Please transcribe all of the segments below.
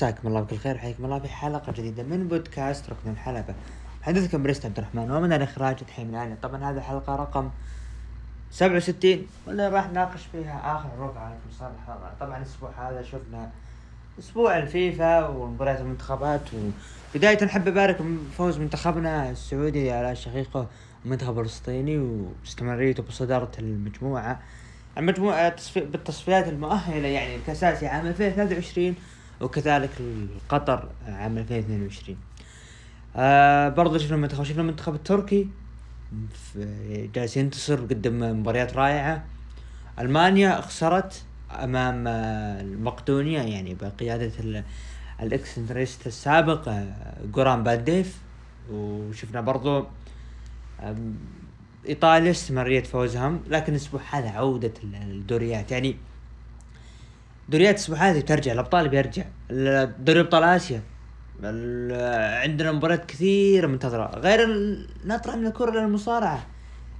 مساكم الله بكل خير حياكم الله في حلقة جديدة من بودكاست ركن الحلبة. حدثكم بريست عبد الرحمن ومن الإخراج من آلي طبعا هذه حلقة رقم 67 واللي راح نناقش فيها آخر ربع على مصالح الحلقة. طبعا الأسبوع هذا شفنا أسبوع الفيفا ومباريات المنتخبات وبداية نحب أبارك فوز منتخبنا السعودي على شقيقه المنتخب الفلسطيني واستمراريته بصدارة المجموعة. المجموعة بالتصفيات المؤهلة يعني لكأس آسيا عام 2023 وكذلك قطر عام 2022 آه برضه شفنا المنتخب شفنا المنتخب التركي جالس ينتصر قدم مباريات رائعة. ألمانيا خسرت أمام المقدونيا يعني بقيادة ال ex-Interista السابق جوران بانديف. وشفنا برضو إيطاليا استمرارية فوزهم لكن الأسبوع هذا عودة الدوريات. يعني دوريات الأسبوع هذه ترجع الأبطال بيرجع. دوري أبطال آسيا. عندنا مباريات كثيرة منتظرة. غير نطلع من الكرة للمصارعة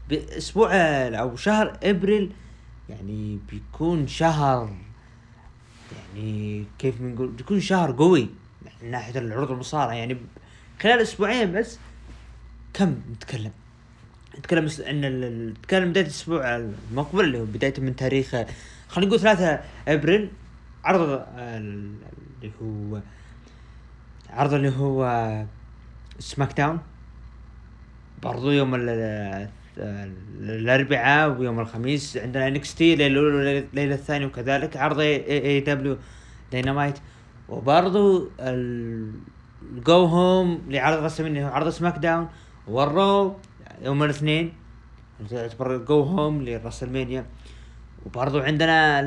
بأسبوع أو شهر إبريل يعني بيكون شهر يعني كيف بنقول بيكون شهر قوي من ناحية العروض المصارعة. يعني خلال أسبوعين بس كم نتكلم؟ نتكلم إن نتكلم بداية الأسبوع المقبل اللي هو بداية من تاريخ خلينا نقول 3 إبريل. عرض اللي هو عرض اللي هو SmackDown برضو يوم الأربعاء ويوم الخميس عندنا NXT الليلة الثانية وكذلك عرض AEW Dynamite وبرضو ال go home لعرض رسمي عرض SmackDown وال Raw يوم الاثنين يعتبر go home لل WrestleMania وبرضو عندنا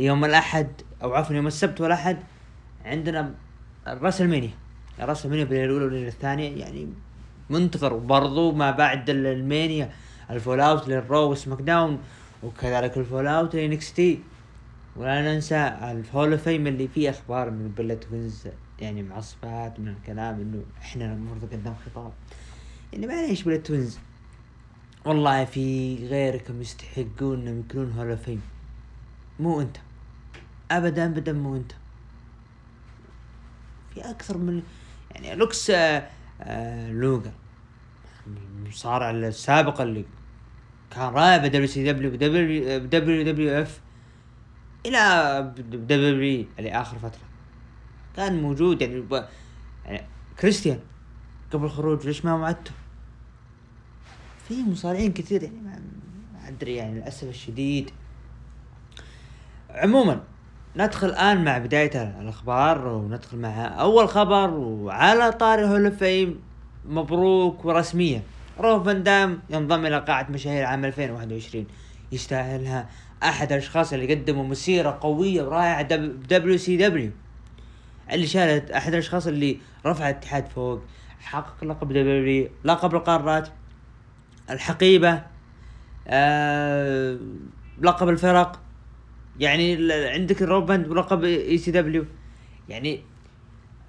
يوم الأحد أو عفوا يوم السبت والأحد عندنا ال WrestleMania ال WrestleMania بالليلة الأولى والليلة الثانية يعني منتظر. وبرضو ما بعد ال Mania ال fallout لل Raw و SmackDown وكذلك ال fallout ل NXT. ولا ننسى ال Hall of Fame اللي فيه أخبار من Bella Twins يعني معصبات من الكلام إنه إحنا المفروض قدام خطاب. يعني معليش بيلا توينز والله في غيركم يستحقون إنهم يكونون هول فيم مو أنت. ابدا ابدا مو أنت. في أكثر من يعني لوكس آه آه المصارع السابق اللي كان رائع بدبليو سي دبليو بدبليو دبليو إف إلى دبليو اللي آخر فترة. كان موجود يعني يعني كريستيان قبل الخروج ليش ما وعدته؟ في مصارعين كثير يعني ما أدري يعني للأسف الشديد. عموما ندخل الآن مع بداية الأخبار وندخل مع أول خبر وعلى طاري هول فيم مبروك ورسميا. رو فان دام ينضم إلى قاعة مشاهير عام 2021 يستاهلها أحد الأشخاص اللي قدموا مسيرة قوية ورائعة WCW. اللي شالت أحد الأشخاص اللي رفع الاتحاد فوق حقق لقب W لقب القارات الحقيبة آه لقب الفرق. يعني عندك روب فان ولقب ECW يعني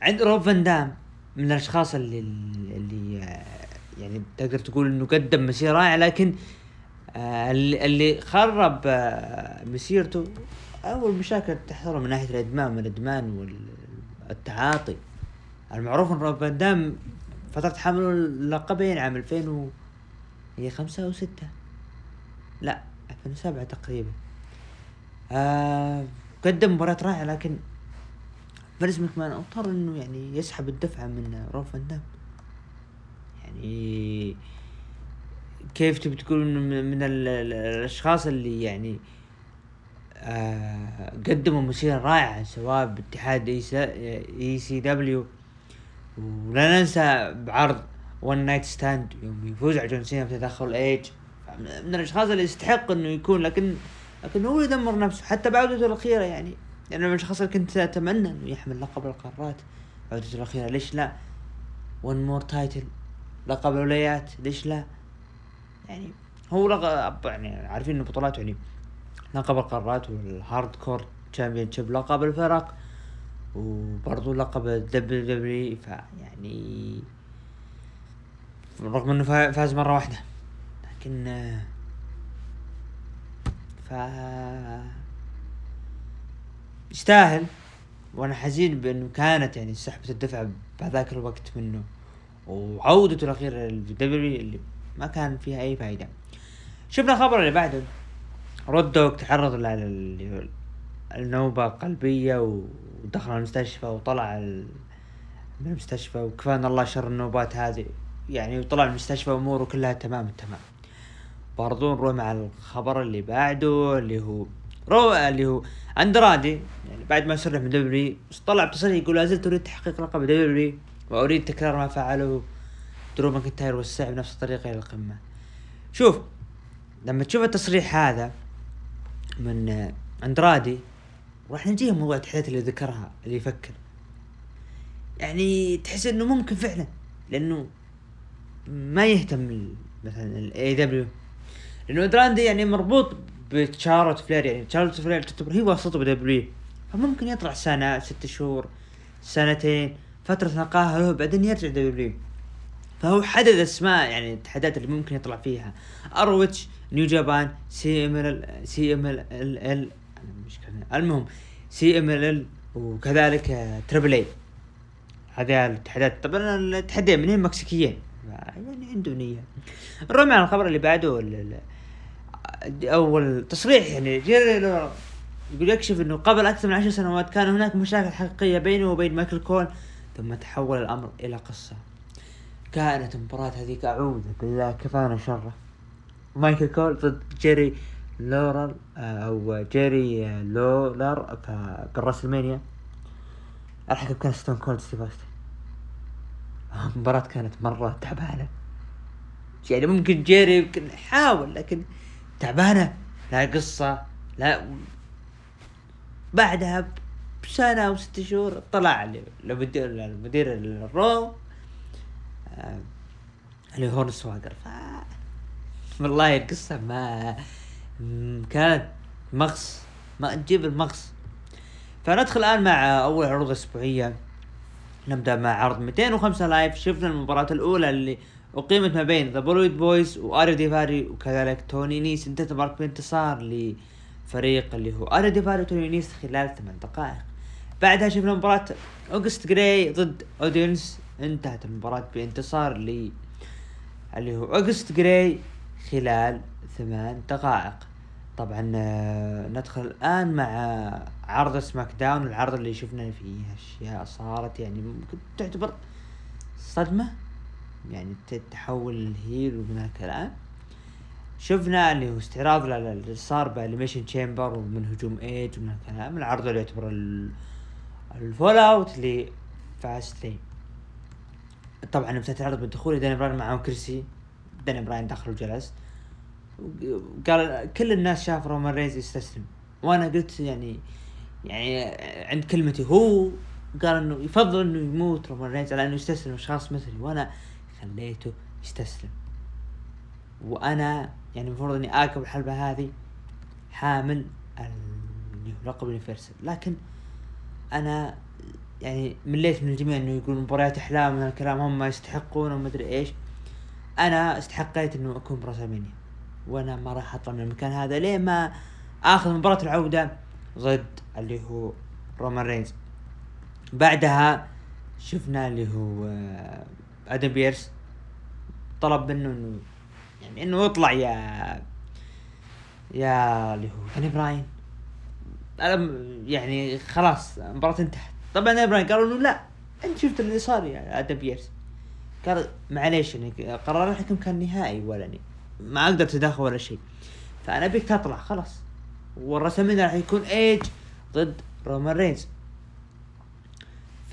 عند روب فان دام من الأشخاص اللي اللي آه، يعني تقدر تقول إنه قدم مسيره رائعه لكن آه اللي خرب آه مسيرته أول مشاكل تحصل من ناحية الإدمان والادمان والتعاطي. المعروف إن روب فان دام فترة حمله اللقبين عام 2000 و هي خمسة أو ستة. لا ألفين وسبعة تقريبا. آه قدم مباراة رائعة لكن فارس مكمان أضطر إنه يعني يسحب الدفعة من روف دام. يعني كيف تبي تقول إنه من الأشخاص اللي يعني آه قدموا مسيرة رائعة سواء باتحاد ECW. ولا ننسى بعرض One Night Stand يوم يفوز على جون سينا بتدخل إيج. من الأشخاص اللي يستحق إنه يكون لكن لكن هو يدمر نفسه. حتى بعودته الأخيرة يعني. يعني من الأشخاص اللي كنت أتمنى إنه يحمل لقب القارات. عودته الأخيرة ليش لا؟ one more title لقب الولايات ليش لا؟ يعني هو لقب يعني عارفين إنه بطولاته يعني لقب القارات وال hardcore championship لقب الفرق وبرضه لقب ال WW فيعني رغم إنه فاز مرة واحدة. لكن ف يستاهل. وأنا حزين بأنه كانت يعني سحبة الدفع بهذاك الوقت منه. وعودته الأخيرة لل W اللي ما كان فيها أي فائدة شفنا الخبر اللي بعده. Road Dogg تعرض ل النوبة قلبية ودخل المستشفى وطلع من المستشفى. وكفانا الله شر النوبات هذه. يعني وطلع من المستشفى أموره كلها تمام التمام برضو نروح مع الخبر اللي بعده اللي هو Raw اللي هو أندرادي يعني بعد ما سرح من W طلع بتصريح يقول لا زلت أريد تحقيق لقب W وأريد تكرار ما فعله. درو ماكنتاير والسعي بنفس الطريقة إلى القمة. شوف لما تشوف التصريح هذا من أندرادي راح نجيه موضوع التحديات اللي ذكرها اللي يفكر. يعني تحس إنه ممكن فعلا لأنه ما يهتم مثلا ال AEW لأنه أندرادي يعني مربوط بتشارلوت فلير يعني تشارلوت فلير تعتبر هي واسطته ب W فممكن يطلع سنة ست شهور سنتين فترة نقاهة له بعدين يرجع W فهو حدد أسماء يعني التحديات اللي ممكن يطلع فيها. اروتش نيو جابان سي ام ال سي ام ال ال المهم سي ام ال وكذلك Triple A هذه الاتحادات طبعا الاتحادين منهم مكسيكيين. يعني عنده نية نروح مع الخبر اللي بعده اول تصريح يعني يقول يكشف إنه قبل أكثر من عشر سنوات كان هناك مشاكل حقيقية بينه وبين مايكل كول ثم تحول الأمر إلى قصة. كانت المباراة هذيك اعوذ بالله كفانا شره. مايكل كول ضد جيري لورال آه، أو جيري لولر كراسلمانيا. الحكم كان ستون كولد ستيف المباراة كانت مرة تعبانة. يعني ممكن جيري يمكن حاول لكن تعبانة. لا قصة لا بعدها بسنة أو ست شهور طلع المدير المدير الرو آه، اللي هو سواقر ف والله القصة ما كانت مغص ما تجيب المغص. فندخل الآن مع أول عروض أسبوعية. نبدأ مع عرض 205 Live. شفنا المباراة الأولى اللي أقيمت ما بين The Bollywood Boyz وآري ديفاري وكذلك توني نيس انتهت المباراة بانتصار لفريق اللي هو آري ديفاري وتوني نيس خلال ثمان دقائق. بعدها شفنا مباراة أوغست جراي ضد أودينس انتهت المباراة بانتصار ل اللي هو أوغست جراي خلال ثمان دقائق. طبعا آه، ندخل الآن مع عرض SmackDown العرض اللي شفنا فيه اشياء صارت يعني ممكن تعتبر صدمة يعني تحول ال heel ومن هالكلام شفنا اللي هو استعراض اللي صار بال Elimination Chamber ومن هجوم إيج ومن هالكلام العرض اللي يعتبر ال fallout ل Fastlane طبعا ابتدت العرض بالدخول داني براين معه كرسي داني براين دخل وجلس قال كل الناس شاف رومان رينز يستسلم. وأنا قلت يعني يعني عند كلمتي هو قال إنه يفضل إنه يموت رومان رينز على إنه يستسلم أشخاص مثلي. وأنا خليته يستسلم. وأنا يعني المفروض إني اكل الحلبة هذه حامل لقب ال Universal لكن أنا يعني مليت من الجميع إنه يقول مباريات أحلام من الكلام هم يستحقون وما أدري إيش. أنا استحقيت إنه أكون براسلمانيا. وأنا ما راح اطلع من المكان هذا ليه ما آخذ مباراة العودة ضد اللي هو رومان رينز. بعدها شفنا اللي هو آه، آدم بيرس طلب منه انه يعني إنه يطلع يا يا اللي هو داني براين. يعني خلاص المباراة انتهت. طبعا براين قالوا إنه لا أنت شفت اللي صار يا آدم بيرس. قال معليش يعني قرار الحكم كان نهائي ولني ما أقدر اتدخل ولا شيء. فأنا أبيك تطلع خلاص. وال WrestleMania راح يكون إيج ضد رومان رينز.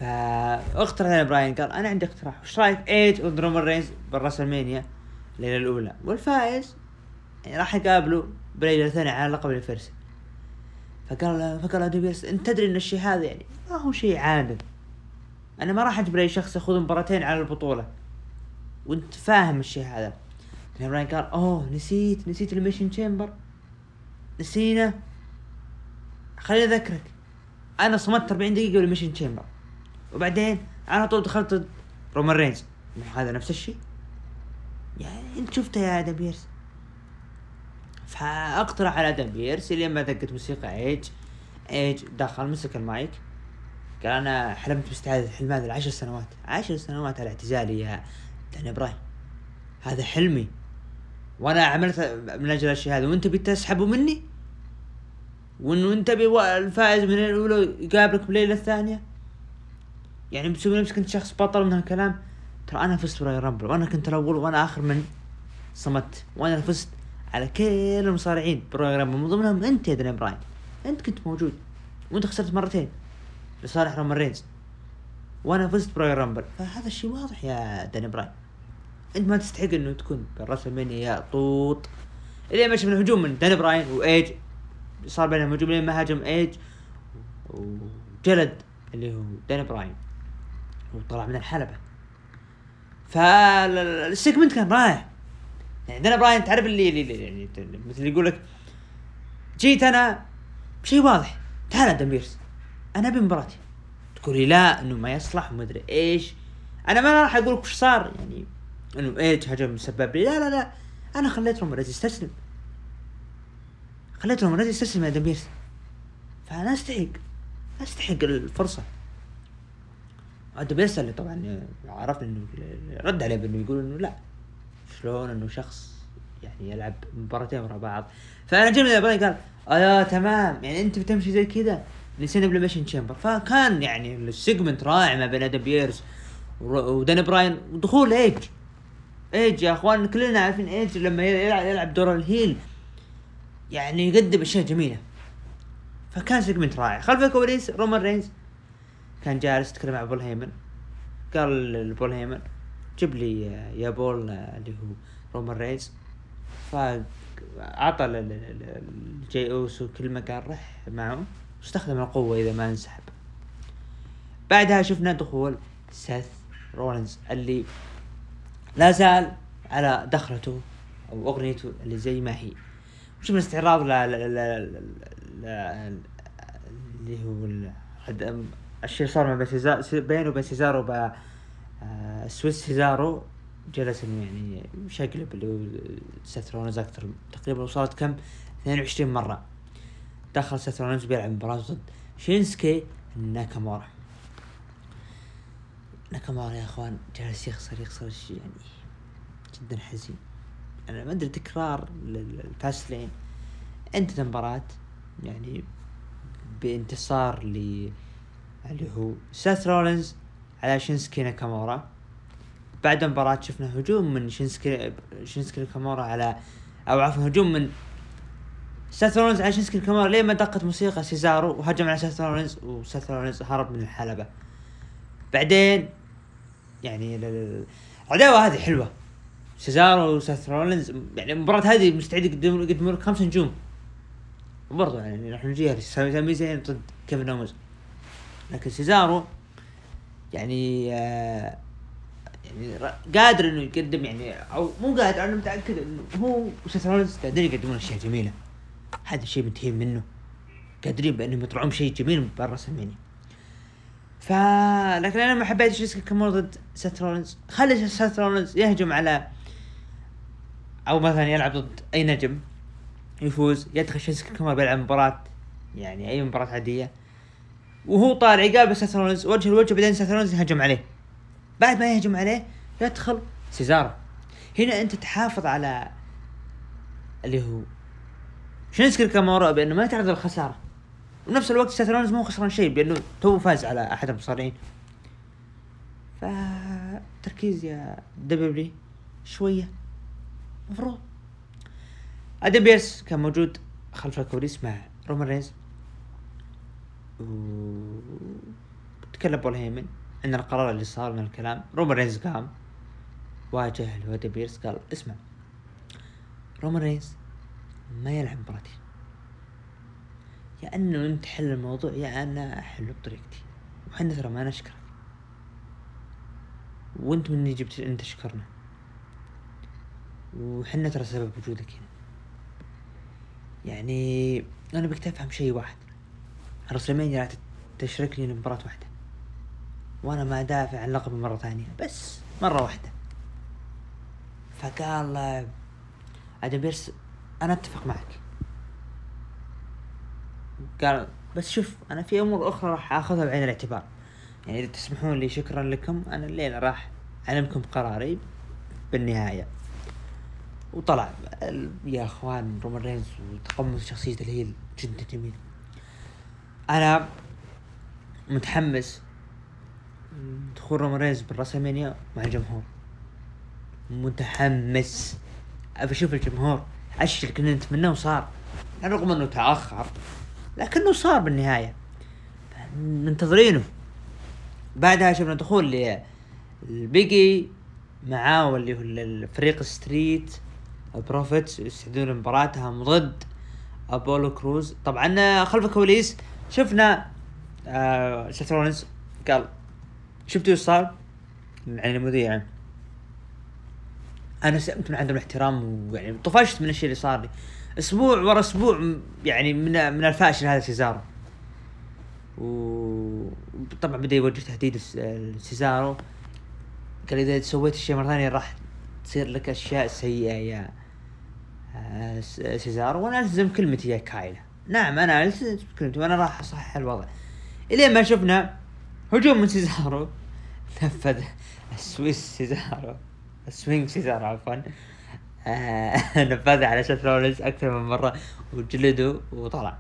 فاقترح على براين قال أنا عندي اقتراح. وش رأيك إيج ضد رومان رينز بال WrestleMania الليلة الأولى؟ والفائز يعني راح يقابلوا بالليله الثانية على لقب ال Universal فقال فقال آدم أنت تدري إن الشيء هذا يعني ما هو شيء عادل أنا ما راح أجبر أي شخص ياخذ مباراتين على البطولة. وأنت فاهم الشيء هذا. براين قال اوه نسيت نسيت Elimination Chamber نسينا. خليني أذكرك. أنا صمدت 40 دقيقة بال Elimination Chamber وبعدين على طول دخلت رومان رينز هذا نفس الشيء. يعني أنت شفته يا آدم بيرس. فأقترح على آدم بيرس ما دقت موسيقى إيج. إيج دخل مسك المايك. قال أنا حلمت باستعادة الحلم هذا لعشر سنوات. عشر سنوات على اعتزالي يا داني براين. هذا حلمي. وأنا عملت من أجل الشيء هذا وانت بتسحبه مني؟ وانه انت الفائز من الاولى يقابلك بليلة الثانية؟ يعني بتسوي نفسك انت شخص بطل من هالكلام. ترى أنا فزت بال Royal Rumble وأنا كنت الأول وأنا آخر من صمد وأنا فزت على كل المصارعين بال Royal Rumble من ضمنهم أنت يا داني براين أنت كنت موجود وأنت خسرت مرتين لصالح رومان رينز. وأنا فزت بال Royal Rumble فهذا الشيء واضح يا داني براين انت ما تستحق انه تكون بال WrestleMania يا طوط. اللي ما شفنا هجوم من داني براين وإيج. صار بينهم هجوم لين ما هاجم إيج. وجلد اللي هو داني براين. وطلع من الحلبة. فال segment كان رائع. يعني داني براين تعرف اللي, اللي, اللي يعني مثل اللي يقول لك جيت أنا بشيء واضح. تعال آدم بيرس أنا ابي مباراتي تقولي لا إنه ما يصلح وما أدري إيش. أنا ما راح أقول لك وش صار. يعني إنه إيش هجم لي لا لا لا. أنا خليت رومان يستسلم. خليت رومان يستسلم يا آدم بيرس فأنا أستحق أستحق الفرصة. آدم بيرس اللي طبعا عرفنا إنه رد عليه بإنه يقول إنه لا. شلون إنه شخص يعني يلعب مباراتين ورا بعض. فأنا جميل قال آه يا تمام. يعني أنت بتمشي زي كذا نسينا ب Elimination Chamber فكان يعني ال segment رائع ما بين آدم وداني براين. ودخول إيج. إيج يا أخوان كلنا عارفين إيج لما يلعب دور ال heel. يعني يقدم أشياء جميلة. فكان segment رائع. خلف الكواليس رومان رينز. كان جالس يتكلم مع بول هيمن. قال لبول هيمن جيب لي يا بول اللي هو رومان رينز. فأعطى لجي أوسو كلمة قال رح معه. واستخدم القوة إذا ما انسحب. بعدها شفنا دخول سيث رولنز اللي لا زال على دخلته أو أغنيته اللي زي ما هي. وشفنا استعراض ل اللي هو الشيء صار ما بين بينه وبين سيزارو ب سويس سيزارو جلس إنه يعني شقلب اللي هو سيث رولنز أكثر تقريبا وصلت كم؟ 22 مرة. دخل سيث رولنز بيلعب مباراة ضد شينسكي ناكامورا. ناكامورا يا أخوان جالس يخسر يخسر الشيء يعني جدا حزين. أنا ما أدري تكرار لل Fastlane. انتهت المباراة يعني بانتصار ل اللي هو سيث رولنز على شينسكي ناكامورا. بعد المباراة شفنا هجوم من شينسكي شينسكي ناكامورا على أو عفوا هجوم من سيث رولنز على شينسكي ناكامورا لين ما دقت موسيقى سيزارو وهجم على سيث رولنز وسيث رولنز هرب من الحلبة. بعدين يعني العداوة هذه حلوة. سيزارو وسيث رولنز يعني المباراة هذه مستعد يقدمون لك خمس نجوم. وبرضه يعني راح نجيها سامي زين ضد كيفن أوينز لكن سيزارو يعني آه يعني قادر إنه يقدم يعني أو مو قادر أنا متأكد إنه هو وسيث رولنز قادرين يقدمون أشياء جميلة. هذا الشيء منتهين منه. قادرين بأنهم يطلعون شيء جميل برا سميني ف لكن أنا ما حبيت شينسكي ناكامورا ضد سيث رولنز خلي سيث رولنز يهجم على أو مثلا يلعب ضد أي نجم يفوز يدخل شينسكي ناكامورا بيلعب مباراة يعني أي مباراة عادية. وهو طالع يقابل سيث رولنز وجه لوجه بعدين سيث رولنز يهجم عليه. بعد ما يهجم عليه يدخل سيزارو. هنا أنت تحافظ على اللي هو. شينسكي ناكامورا بأنه ما يتعرض للخسارة. ونفس الوقت سيث رولينز مو خسران شيء بأنه تو فاز على أحد المصارعين. فتركيز يا WWE شوية. مفروض آدم بيرس كان موجود خلف الكواليس مع رومان رينز. و تكلم بول هيمن إن القرار اللي صار من الكلام رومان رينز قام. واجه اللي هو آدم بيرس قال اسمع رومان رينز ما يلعب مباراتين يا انه انت حل الموضوع يا أنا احله بطريقتي. وحنا ترى ما نشكرك. وأنت مني جبت انت تشكرنا. وحنا ترى سبب وجودك هنا. يعني أنا بك تفهم شيء واحد. رسلمانيا راح تشركني لمباراة واحدة. وأنا ما دافع عن لقبي مرة ثانية بس مرة واحدة. فقال آدم بيرس أنا أتفق معك. قال بس شوف أنا في أمور أخرى راح آخذها بعين الاعتبار. يعني إذا تسمحون لي شكرا لكم. أنا الليلة راح اعلمكم قراري بالنهاية. وطلع يا أخوان رومان رينز وتقمص شخصية الهيل جدا جميل أنا متحمس دخول رومان رينز بالرسلمانيا مع الجمهور. متحمس. أبي أشوف الجمهور. الشيء اللي كنا نتمناه وصار رغم إنه تأخر لكنه صار بالنهاية. منتظرينه بعدها شفنا دخول ال Big E معاه واللي هو الفريق ستريت. بروفيتس يستعدون لمباراتهم ضد أبولو كروز. طبعا خلف الكواليس شفنا آه سيث رولينز قال شفتوا إيش صار؟ يعني المذيع. أنا سئمت من عدم الاحترام ويعني طفشت من الشيء اللي صار لي. أسبوع ورا أسبوع يعني من من الفاشل هذا سيزارو. وطبعا بدأ يوجه تهديد لس- لسيزارو قال إذا سويت الشيء مرة ثانية راح تصير لك أشياء سيئة يا آه، سيزارو. وأنا ألتزم كلمتي يا كايلا نعم أنا ألتزم كلمتي وأنا راح أصحح الوضع. إلين ما شفنا هجوم من سيزارو. نفذ السويس سيزارو. ال swing سيزارو عفوا. نفذها على سيث رولينز أكثر من مرة وجلده وطلع.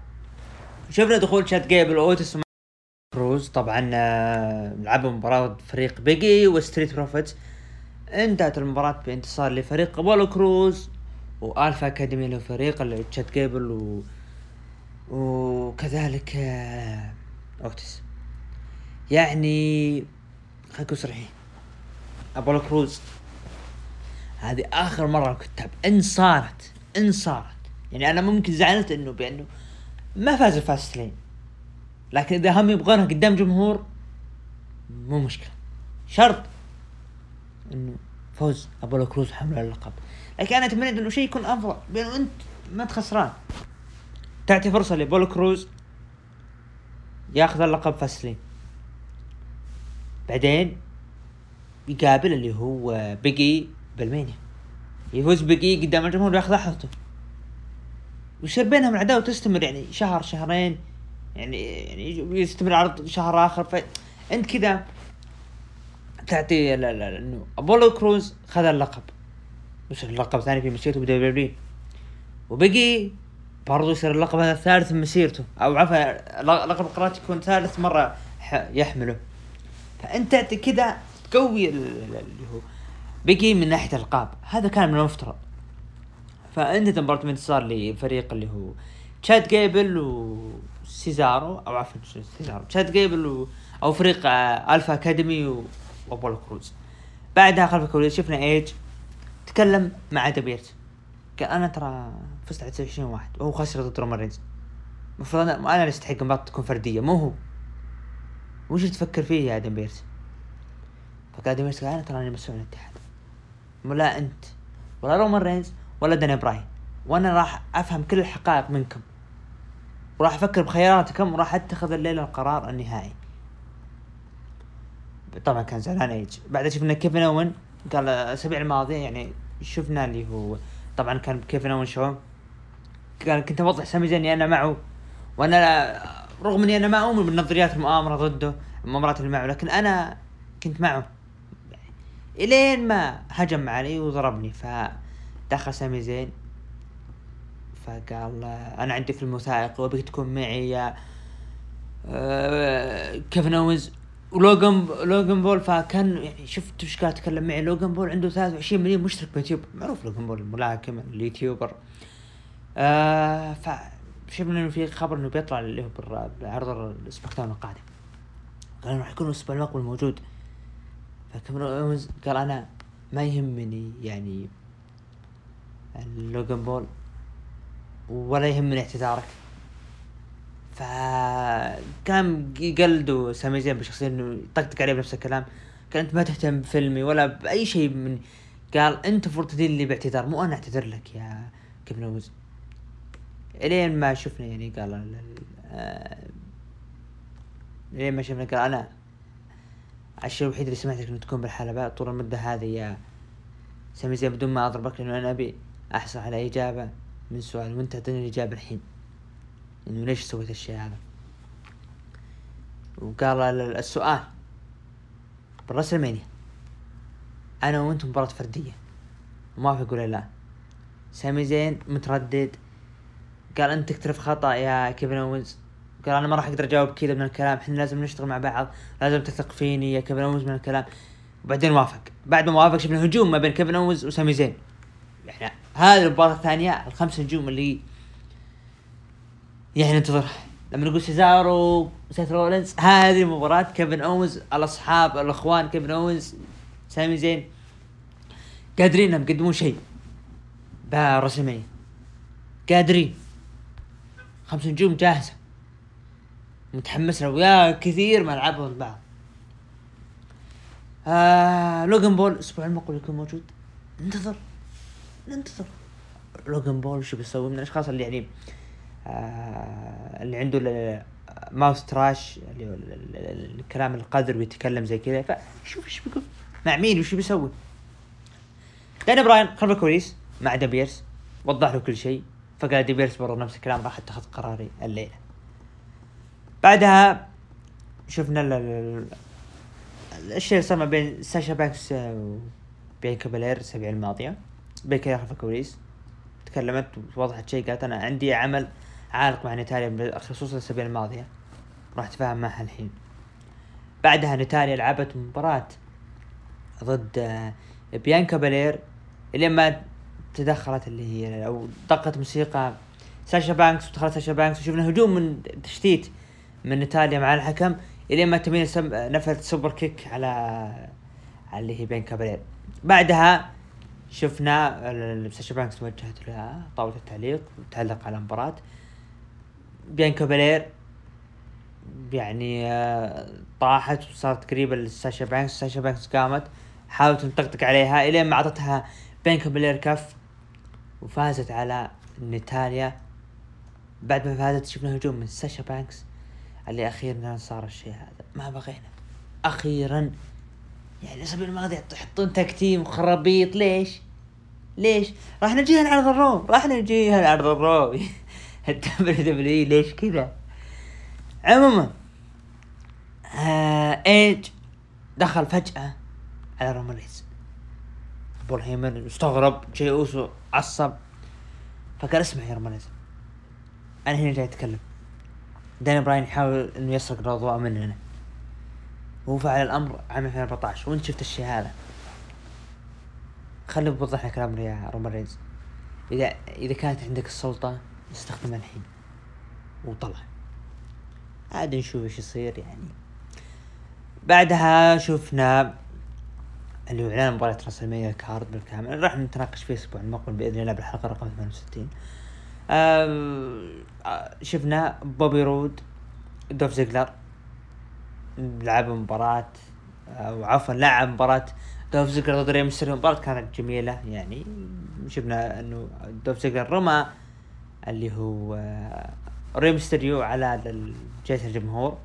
شفنا دخول تشاد جيبل واوتس كروز طبعا آه، لعبوا مباراة فريق Big E و Street Profits. انتهت المباراة بانتصار لفريق أبولو كروز وألفا اكاديمي له فريق اللي تشاد جيبل و... وكذلك آه، اوتس يعني خلينا نكون صريحين. أبولو كروز هذه آخر مرة الكتاب ان صارت أن صارت. يعني أنا ممكن زعلت إنه بأنه ما فاز الفاست لين لكن إذا هم يبغونها قدام جمهور مو مشكلة. شرط إنه فوز أبولو كروز حمل اللقب لكن أنا أتمنى إنه شيء يكون أفضل بأنه أنت ما انت خسران تعطي فرصة لابولو كروز ياخذ اللقب فاسلين. بعدين يقابل اللي هو بيجي بألمانيا. يفوز بيجي قدام الجمهور وياخذ لحظته ويصير بينهم العداوه تستمر يعني شهر شهرين يعني يعني يستمر عرض شهر آخر. فانت كذا تعطي لا لا إنه أبولو كروز خذ اللقب. يصير اللقب ثاني في مسيرته ب WW وبقي برضو يصير اللقب هذا الثالث من مسيرته. أو عفوا لقب القارات يكون ثالث مرة يحمله. فأنت تعطي كذا تقوي ال- ال- اللي هو بقي من ناحية الألقاب. هذا كان من المفترض. فأنت مباراة انتصار لفريق اللي هو تشاد جيبل وسيزارو أو عفوا سيزارو تشاد جيبل و... أو فريق آه، Alpha Academy و- وابولو كروز بعدها خلف الكواليس شفنا ايج تكلم مع آدم بيرس قال أنا ترى فزت على 29 واحد وهو خسر ضد رومان رينز. المفروض أنا أنا اللي أستحق المباراة تكون فردية مو هو. وش تفكر فيه يا آدم بيرس؟ فقال آدم بيرس قال أنا ترى أنا مسؤول عن الاتحاد. ولا أنت ولا رومان رينز ولا داني براين. وأنا راح أفهم كل الحقائق منكم. وراح أفكر بخياراتكم وراح أتخذ الليلة القرار النهائي. طبعا كان زعلان إيج. بعدها شفنا كيفن اونز قال الأسابيع الماضية يعني شفنا اللي هو طبعا كان كيفن اونز شو؟ قال كنت أوضح سامي زين أنا معه. وأنا رغم إني أنا ما أؤمن بالنظريات المؤامرة ضده المؤامرات اللي معه لكن أنا كنت معه. إلين ما هجم علي وضربني فدخل سامي زين. فقال أنا عندي فيلم وثائقي وأبيك تكون معي يا آه، كيفن أوينز. ولوجن لوجن بول فكان يعني شفت إيش قاعد يتكلم معي. لوجن بول عنده 23 مليون مشترك بيوتيوب معروف لوجن بول الملاكم ال YouTuber. آه فشفنا إنه في خبر إنه بيطلع اللي هو بعرض ال SmackDown القادم. قال إنه راح يكون الأسبوع المقبل موجود. فكيفن اوينز قال أنا ما يهمني يعني لوجن بول ولا يهمني اعتذارك. فكان يقلدوا سامي زين بشخصية إنه يطقطق عليه بنفس الكلام. قال أنت ما تهتم بفيلمي ولا بأي شيء من. قال أنت تدين لي باعتذار مو أنا أعتذر لك يا كيفن اوز إلين ما شفنا يعني قال ال- ال- آه، إلين ما شفنا قال أنا الشيء الوحيد اللي سمعتك إنه تكون بالحلبات طول المدة هذه يا سامي زين بدون ما اضربك لأنه أنا أبي أحصل على إجابة من سؤال وأنت تعطيني الإجابة الحين. إنه ليش سويت الشيء هذا؟ وقال ال- السؤال بال WrestleMania أنا وأنت مباراة فردية. موافق ولا لا؟ سامي زين متردد. قال أنت تقترف خطأ يا كيفن اونز قال أنا ما راح أقدر أجاوب كذا من الكلام. إحنا لازم نشتغل مع بعض لازم تثق فيني يا كيفن اونز من الكلام. وبعدين وافق. بعد ما وافق شفنا هجوم ما بين كيفن اونز وسامي زين. يعني هذه المباراة الثانية الخمس نجوم اللي يعني ننتظرها. لما نقول سيزارو وسيث رولينز هذه مباراة كيفن اونز الأصحاب الأخوان كيفن اونز سامي زين قادرين إنهم يقدمون شيء ب WrestleMania قادرين. خمس نجوم جاهزة. متحمس له ويا كثير ما لعبوا البعض آه لوجن بول الأسبوع المقبل يكون موجود. ننتظر ننتظر لوجن بول شو بيسوي؟ من الأشخاص اللي يعني آه اللي عنده mouth trash اللي هو ال- ال- ال- الكلام القذر ويتكلم زي كذا. فشوف إيش بيقول. مع مين وش بيسوي؟ داني براين خلف الكواليس. مع آدم بيرس وضح له كل شيء. فقال آدم بيرس برضه نفس الكلام راح اتخذ قراري الليلة. بعدها شفنا ال- ال- الاشياء اللي صار ما بين ساشا بانكس وبيانكا بالير الأسابيع الماضية بيانكا خلف الكواليس تكلمت ووضحت شيء قالت أنا عندي عمل عالق مع نيتاليا خصوصا الأسابيع الماضية. راح أتفاهم معها الحين. بعدها نيتاليا لعبت مباراة ضد آه، بيانكا بالير اللي ما تدخلت اللي هي أو دقت موسيقى ساشا بانكس ودخلت ساشا بانكس وشفنا هجوم من تشتيت من إيطاليا مع الحكم إلين ما تمين سم... نفذت سوبر كيك على على اللي هي بين كابرير بعدها شفنا ساشا بانكس توجهت لها طاولة التعليق وتعلق على المباراة. بيانكا بالير يعني آه، طاحت وصارت قريبة لساشا بانكس ساشا بانكس قامت حاولت تطقطق عليها إلين ما أعطتها بيانكا بالير كف وفازت على نيتاليا بعد ما فازت شفنا هجوم من ساشا بانكس اللي أخيرا صار الشيء هذا. ما بغينا. أخيرا. يعني الأسبوع الماضي تحطون tag team وخرابيط ليش؟ ليش؟ راح نجيها العرض ال Raw راح نجيها العرض ال Raw ال WW ليش كذا؟ عموما آه إيج دخل فجأة على رومان رينز بول هيمن استغرب جاي اوسو عصب فقال اسمع يا رومان رينز أنا هنا جاي أتكلم. داني براين يحاول إنه يسرق الأضواء مننا هو فعل الأمر عام 2014 وانت شفت الشيء هذا؟ خلي بوضح لك الأمر يا رومان رينز. اذا إذا كانت عندك السلطة استخدمها الحين. وطلع. عاد نشوف إيش يصير يعني. بعدها شفنا اللي هو إعلان مباراة WrestleMania card بالكامل. راح نتناقش فيه الأسبوع المقبل بإذن الله بالحلقة رقم 68 آه آه، شفنا بوبي رود دوف زيجلر لعب مباراة أو عفوا لعب مباراة. دوف زيجلر ضد ري ميستيريو المباراة كانت جميلة يعني شفنا إنه دوف زيجلر رمى اللي هو آه، ري ميستيريو على جهة الجمهور.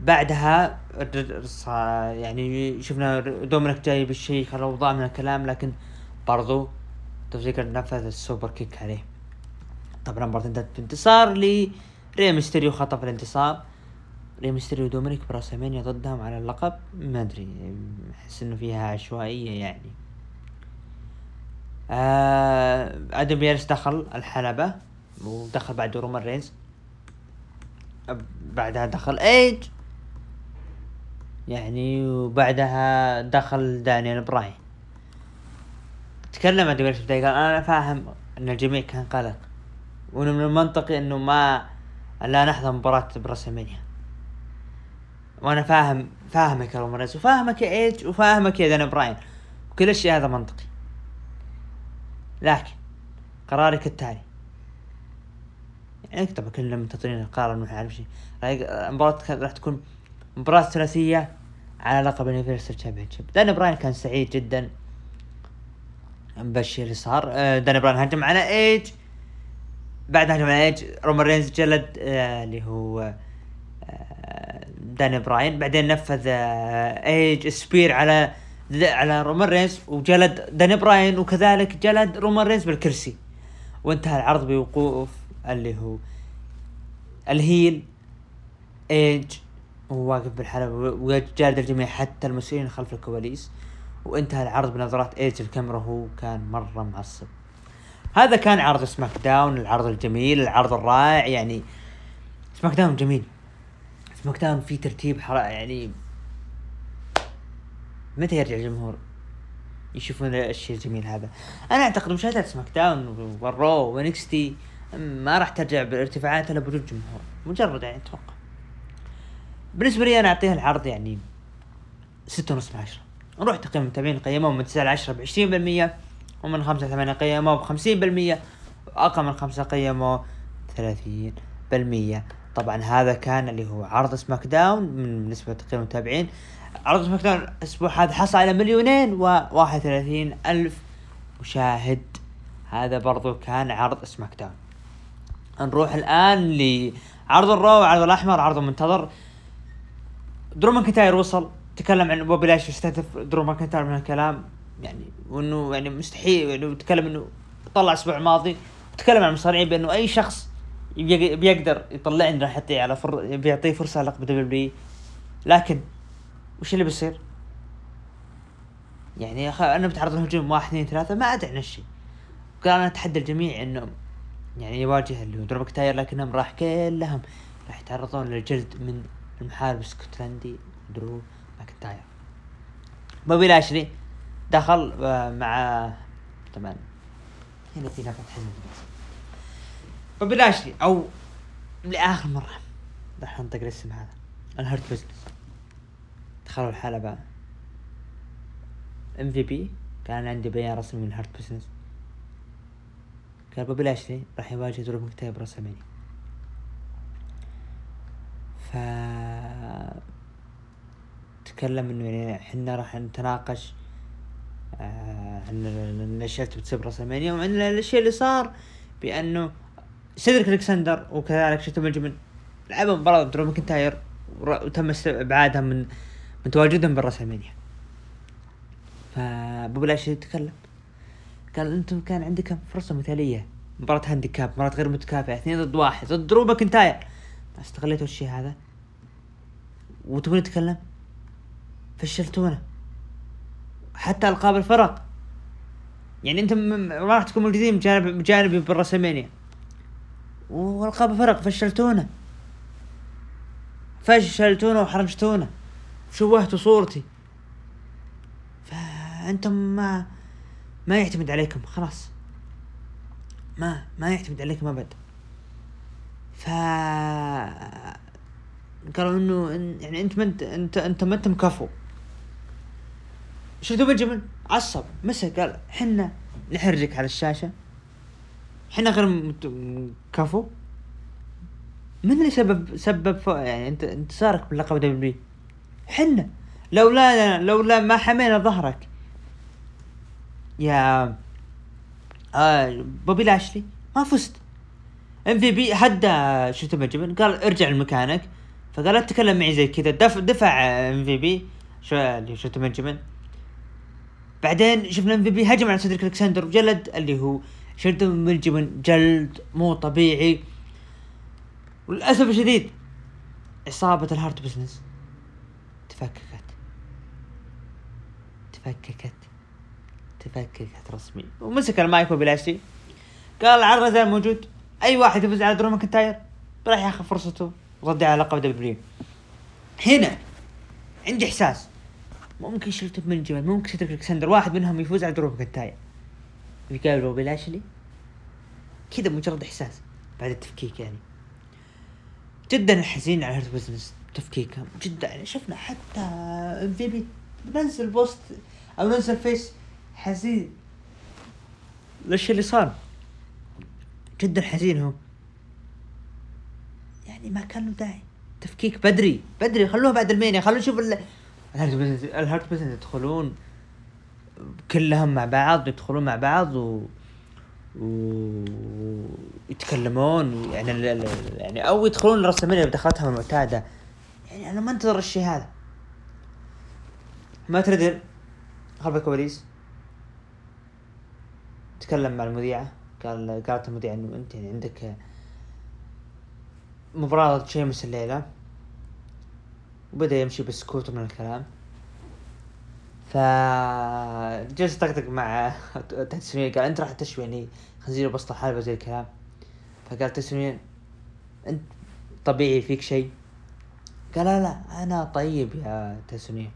بعدها يعني شفنا دومينيك جاي بالشيء الاوضاع من الكلام لكن برضو دوف زيجلر نفذ ال super kick عليه. طبعا المباراة انتهت بانتصار ل ري ميستيريو خطف الانتصار. ري ميستيريو ودومينيك ضدهم على اللقب. ما أدري أحس إنه فيها عشوائية يعني. آه آدم بيرس دخل الحلبة ودخل بعد رومان رينز. بعدها دخل إيج. يعني وبعدها دخل دانيال براين. تكلم آدم بيرس بداية قال أنا فاهم إن الجميع كان قلق. وإنه من المنطقي إنه ما لا نحضر مباراة براسلمانيا وأنا فاهم فاهمك يا رومان رينز وفاهمك يا إيج وفاهمك يا دانيال براين وكل الشيء هذا منطقي. لكن قراري كالتالي يعني طبعا كلنا منتظرين القرار انه نعرف شيء. المباراة راح تكون مباراة ثلاثية على لقب ال Universal Championship داني براين كان سعيد جدا. اللي صار آه، داني براين هجم على إيج. بعد هجم على إيج رومان رينز جلد آه، اللي هو آه، داني براين بعدين نفذ إيج spear على على رومان رينز وجلد داني براين وكذلك جلد رومان رينز بالكرسي. وانتهى العرض بوقوف اللي هو ال heel إيج وهو واقف بالحلبة وجالد الجميع حتى المسؤولين خلف الكواليس. وانتهى العرض بنظرات ايج الكاميرا وهو كان مرة معصب. هذا كان عرض سماك داون العرض الجميل العرض الرائع يعني سماك داون جميل. سماك داون في ترتيب حر... يعني متى يرجع الجمهور؟ يشوفون الشيء الجميل هذا. أنا أعتقد مشاهدات سماك داون والرو و NXT ما راح ترجع بالارتفاعات إلا بوجود جمهور. مجرد يعني أتوقع بالنسبة لي أنا أعطيها العرض يعني ستة ونص من عشرة. نروح تقييم المتابعين قيموه من تسعة لعشرة بعشرين بالمية ومن خمسة ثمانية قيموه بخمسين بالمية وأقل من خمسة قيموه ثلاثين بالمية. طبعا هذا كان اللي هو عرض سماك داون من بالنسبة لتقييم المتابعين. عرض سماك داون الأسبوع هذا حصل على مليونين وواحد وثلاثين ألف مشاهد. هذا برضو كان عرض سماك داون. نروح الآن لعرض الرو عرض الأحمر عرض منتظر درو ماكنتاير وصل. تكلم عن بوبي لاشلي يستهدف درو ماكنتاير من الكلام يعني وانه يعني مستحيل يعني تكلم انه طلع الأسبوع الماضي تكلم عن المصارعين بانه اي شخص بيقدر يطلعني راح يعطيه على فر... بيعطيه فرصة لقب WWE لكن وش اللي بيصير؟ يعني. أنا بتعرض الهجوم واحد اثنين ثلاثة ما أدري عن الشيء قال أنا أتحدى الجميع إنه يعني يواجه اللي هو درو لكنهم راح كلهم راح يتعرضون للجلد من المحارب الاسكتلندي درو ماكنتاير بوبي لاشلي دخل آه، مع طبعا هنا في لفت حلوة بوبي لاشلي أو لآخر مرة. راح ننطق الاسم هذا. ال Hurt Business. دخلوا الحلبة MVP كان عندي بيان رسمي من ال Hurt Business. قال بوبي لاشلي راح يواجه درو ماكنتاير برسمينيا ف تكلم إنه يعني إحنا راح نتناقش آه عن الأشياء اللي بتصير براسلمانيا وعن الشيء اللي صار بأنه سيدريك ألكسندر وكذلك شيلتون بنجمن لعبوا مباراة درو ماكنتاير وتم إبعادهم من من تواجدهم بالراسلمانيا فبوبي لاشلي تكلم قال أنتم كان عندكم فرصة مثالية. مباراة handicap مباراة غير متكافئة. اثنين ضد واحد. ضد درو ماكنتاير. استغليتوا الشيء هذا؟ وتبون نتكلم؟ فشلتونا. حتى ألقاب الفرق. يعني أنتم ما راح تكونوا موجودين بجانب بجانبي بالرسمينيا وألقاب الفرق فشلتونا. فشلتونا وحرجتونا شوهتوا صورتي. فأنتم ما ما يعتمد عليكم خلاص. ما ما يعتمد عليكم أبد. ف قالوا إنه يعني أنت ما انت انت أنت ما انت مكفو شفتوا بنجمن عصب. مسك قال حنا نحرجك على الشاشة. حنا غير كفو. من اللي سبب سبب يعني انت انتصارك باللقب WWE؟ حنا. لولا لولا ما حمينا ظهرك. يا آه بوبي لاشلي ما فزت. MVP هدى شيلتون بنجمن قال ارجع لمكانك. فقال لا تتكلم معي زي كذا. دفع دفع MVP. شو اللي شيلتون بنجمن بعدين شفنا MVP هجم على سيدريك ألكسندر وجلد اللي هو شيلتون بنجمن جلد مو طبيعي. وللأسف الشديد عصابة ال Hurt Business تفككت. تفككت. تفككت رسمي. ومسك المايك وبلاشي قال العرض موجود. أي واحد يفوز على درو ماكنتاير راح ياخذ فرصته وضد على لقب دبليو هنا عندي إحساس. ممكن شلت من الجبل ممكن شلت الكسندر واحد منهم يفوز على دروب كنتايا يقابل روبي لاشلي كذا مجرد إحساس. بعد التفكيك يعني. جدا حزين على هيرت بزنس تفكيكهم. جدا يعني شفنا حتى ام في بي نزل بوست أو نزل فيس حزين. ليش اللي صار؟ جدا حزين هو يعني ما كان له داعي. تفكيك بدري. بدري خلوه بعد راسلمانيا خلونا نشوف ال Hurt Business ال Hurt Business يدخلون كلهم مع بعض يدخلون مع بعض و ويتكلمون. يعني يعني أو يدخلون الرسمية بدخلتهم المعتادة. يعني أنا ما أنتظر الشيء هذا. مات ريدل خلف الكواليس؟ تكلم مع المذيعة. قال قالت المذيعة إنه أنت يعني عندك مباراة ضد شيمس وبدأ يمشي بالسكوتر من الكلام. ف جلس يطقطق مع تسوين قال أنت راح تشوي يعني خنزير بسط الحلبة زي الكلام. فقال تسوين أنت طبيعي فيك شيء؟ قال لا لا أنا طيب يا تسوين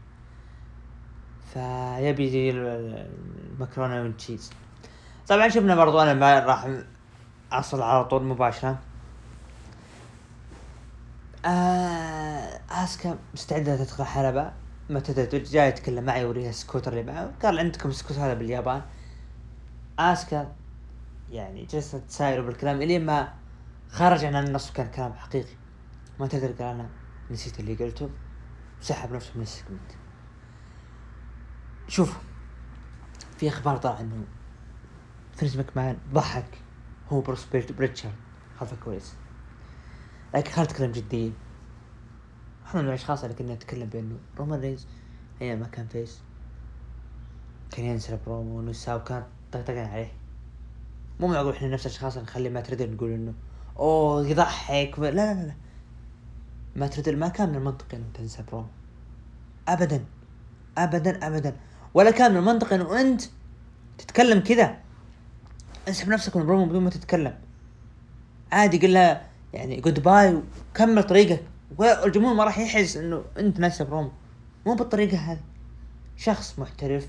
فيبي المكرونة وال cheese. طبعا شفنا برضو أنا ما راح أصل على طول مباشرة. آه آسكا مستعدة تدخل حلبة. تدري جاي يتكلم معي يوريها السكوتر اللي معه. قال عندكم سكوتر هذا باليابان. آسكا يعني جلست تساير بالكلام الين ما خرج عن النص كان كلام حقيقي. مات ريدل قال أنا نسيت اللي قلته. سحب نفسه من ال segment شوف في أخبار طلع إنه فينس مكمان ضحك. هو بروس بريتشارد. خلف الكواليس. لكن خلينا نتكلم جديا إحنا من الأشخاص اللي كنا نتكلم بأنه رومان رينز أيام ما كان face كان ينسى برومو ونسى وكان طقطقنا عليه. مو معقول إحنا نفس الأشخاص نخلي مات ريدل نقول إنه أوه يضحك. لا لا لا. مات ريدل ما كان من المنطق إنه تنسى برومو. ابدا. ابدا ابدا. ولا كان من المنطق إنه أنت تتكلم كذا. اسحب نفسك من البرومو بدون ما تتكلم. عادي قل لها يعني good bye وكمل طريقك والجمهور ما راح يحس إنه أنت ناسي برومو مو بالطريقة هذه. شخص محترف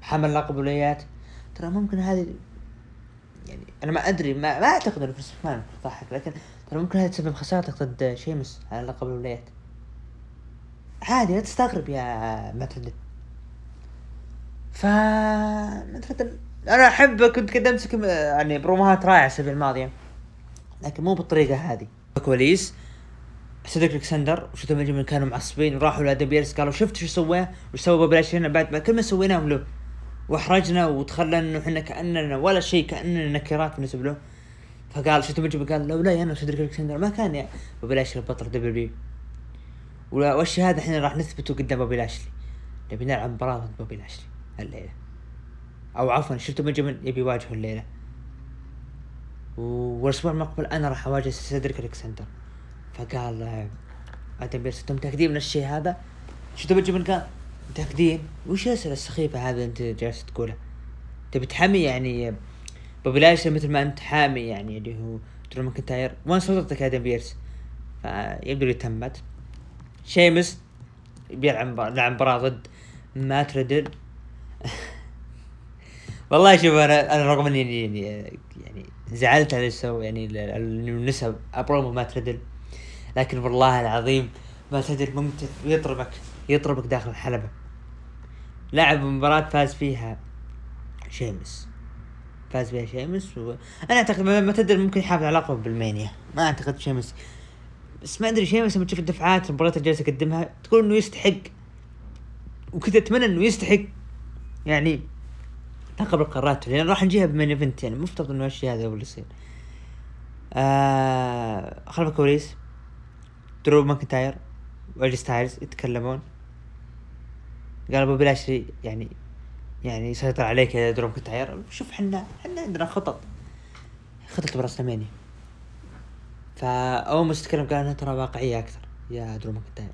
حمل لقب ولايات. ترى ممكن هذه يعني أنا ما أدري ما, ما أعتقد إنه فينس مكمان ضحك لكن ترى ممكن هذه تسبب خسارتك ضد شيمس على لقب الولايات. عادي لا تستغرب يا مات ريدل ف أنا احب كنت قدمت يعني بروموهات رائعة السنة الماضية. لكن مو بالطريقة هذه. كواليس. سيدريك ألكسندر وشيلتون بنجامين كانوا معصبين وراحوا لادم بيرس قالوا شفت شو سوى؟ وش سوى بوبي لاشلي هنا بعد ما كل ما سويناه له. وأحرجنا وتخلى انه إحنا كأننا ولا شيء كأننا نكرات بالنسبة له. فقال شيلتون بنجامين قال لو لا أنا سيدريك ألكسندر ما كان يعني بوبي لاشلي بطل WWE والشيء هذا إحنا راح نثبته قدام بوبي لاشلي نبي نلعب مباراة ضد بوبي لاشلي الليلة أو عفوا شيلتون بنجامين يبي يواجهه الليلة. والاسبوع المقبل أنا راح أواجه سيدريك ألكسندر فقال آه، آدم بيرس أنتم متأكدين من الشيء هذا؟ شيلتون بنجامين قال متأكدين؟ وش الاسئله السخيفة هذا أنت جالس تقولها؟ تبي تحمي يعني بوبي لاشلي مثل ما أنت حامي يعني اللي هو درو ماكنتاير وين سلطتك آدم بيرس؟ فيبدو لي تمت شيمس بيلعب لعب مباراة ضد مات ريدل والله شوف أنا أنا رغم إني يعني يعني زعلت على سو يعني النسب ابرومو مات ريدل لكن والله العظيم مات ريدل ممتع ويطربك يطربك داخل الحلبة لعب مباراة فاز فيها شيمس. فاز فيها شيمس و... أنا أعتقد مات ريدل ممكن يحافظ على لقبه برسلمانيا. ما أعتقد شيمس. بس ما أدري شيء بس لما تشوف الدفعات المباريات اللي جالس يقدمها تقول إنه يستحق. وكذا أتمنى إنه يستحق. يعني لقب القارات لأن راح نجيها ب main event يعني مفترض إنه الشيء هذا هو اللي يصير. آه خلف الكواليس درو ماكنتاير واجي ستايلز يتكلمون. قال بوبي لاشلي يعني يعني يسيطر عليك يا درو ماكنتاير. شوف حنا حنا عندنا خطط. خطط برسلمانيا فاول ما تتكلم قال إنها ترى واقعية أكثر يا درو ماكنتاير.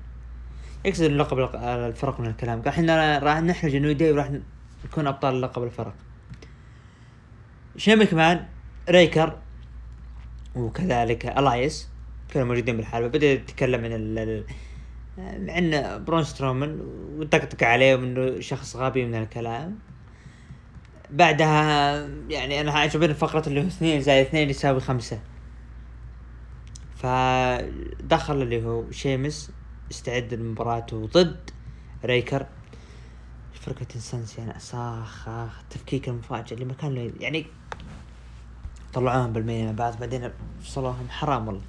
يقصد لقب الفرق من الكلام. قال إحنا راح نحرج نيو داي وراح نكون أبطال لقب الفرق. شين مكمان وريكر وكذلك إلياس كانوا موجودين بالحلبة بدأ يتكلم عن ال عن برون سترومان وطقطق عليه انه شخص غبي من الكلام. بعدها يعني أنا عجبني فقرة اللي هو اثنين زائد اثنين يساوي خمسة. فدخل اللي هو شيمس استعد لمباراته ضد ريكر. فرقة انسانس يعني صاخ آخ التفكيك المفاجئ اللي ما كان يعني طلعوهم بالمية مع بعض بعدين فصلوهم حرام والله.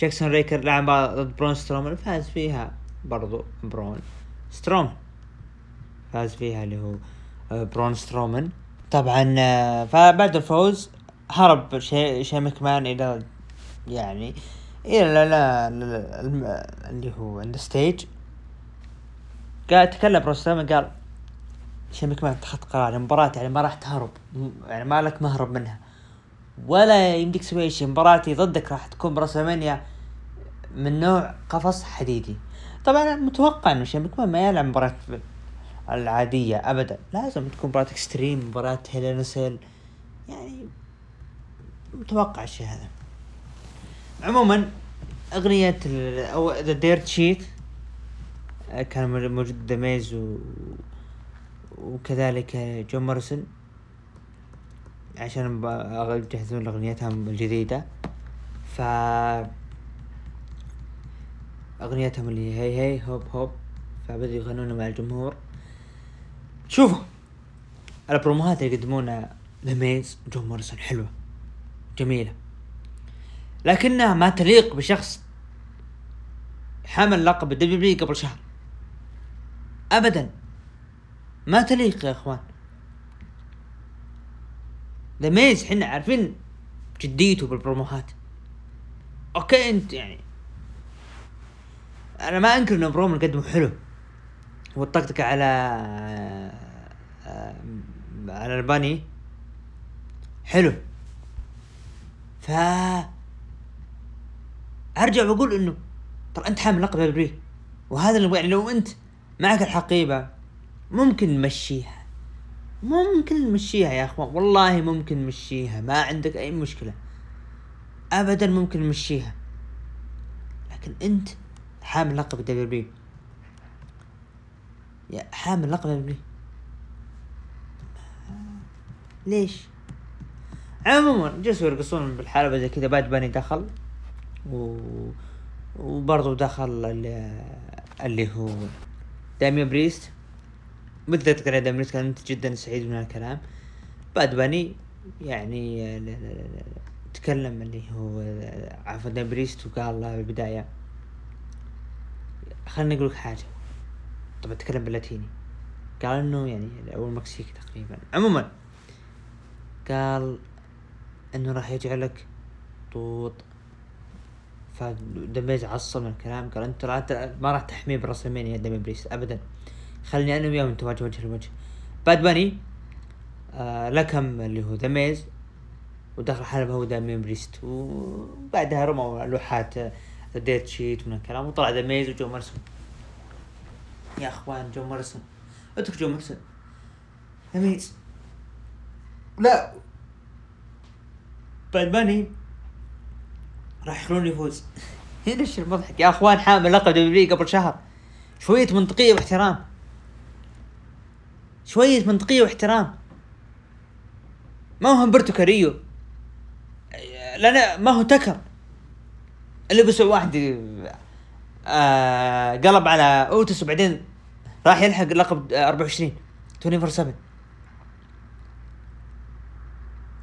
جاكسون ريكر لعب ضد برون سترومان فاز فيها برضو برون سترومان فاز فيها اللي هو آه، برون سترومان طبعا آه، فبعد الفوز هرب شين شين مكمان إلى يعني إلى لا لا, لا, اللي هو عند stage. قال تكلم روستر قال شيء ما اتخذت قرار؟ المباراة يعني ما راح تهرب. يعني ما لك مهرب منها. ولا يمديك تسوي شيء. مباراتي ضدك راح تكون برسلمانيا من نوع قفص حديدي. طبعا متوقع إنه ماكمان ما يلعب مباراة العادية ابدا. لازم تكون مباراة extreme مباراة hell in a cell يعني متوقع الشيء هذا. عموما أغنية أو the dirt sheet كان موجود ذا ميز و وكذلك جون موريسون عشان ب- يجهزون لاغنيتهم الجديدة. ف أغنيتهم اللي hey hey hop hop فبدأوا يغنون مع الجمهور. شوفوا البروموهات اللي يقدمونها ذا ميز وجون موريسون حلوة جميلة. لكنها ما تليق بشخص حامل لقب ال W قبل شهر. ابدا. ما تليق يا أخوان. ذا ميز إحنا عارفين جديته بالبروموهات. okay أنت يعني أنا ما أنكر إنه برومو قدمه حلو. والطقطقة على آه، على الباني. حلو. ف أرجع وأقول إنه ترى أنت حامل لقب W وهذا اللي يعني لو أنت معك الحقيبة ممكن نمشيها. ممكن نمشيها يا أخوان. والله ممكن نمشيها. ما عندك أي مشكلة. ابدا ممكن نمشيها. لكن أنت حامل لقب W يا حامل لقب W ليش؟ عموما جلسوا يرقصون بالحلبة زي كذا. باد باني دخل. و وبرضه دخل اللي, اللي هو داميان بريست يا داميان بريست كنت جدا سعيد من هالكلام. باد باني يعني تكلم اللي هو عفوا داميان بريست وقال له بالبداية خليني أقول لك حاجة. طبعا تكلم باللاتيني. قال إنه يعني أو المكسيكي تقريبا. عموما قال إنه راح يجعلك طوط. فذا ميز عصب من الكلام. قال أنت ما راح تحميه براسلمانيا يا داميان بريست ابدا. خلني أنا وياه نتواجه وجه لوجه باد باني آه لكم اللي هو دميز ودخل حلبة هو دامين بريست وبعدها رموا لوحات ديت شيت من الكلام وطلع دميز وجو مرسون يا أخوان جو مرسون اترك جو مرسون دميز لا. باد باني راح يخلونه يفوز. هنا الشيء المضحك. يا أخوان حامل لقب دبليو قبل شهر. شوية منطقية واحترام. شوية منطقية واحترام. ما هو همبرتو كاريلو. لا ما هو تاكر اللي بس واحد آه قلب على أوتس وبعدين راح يلحق لقب 24 24 7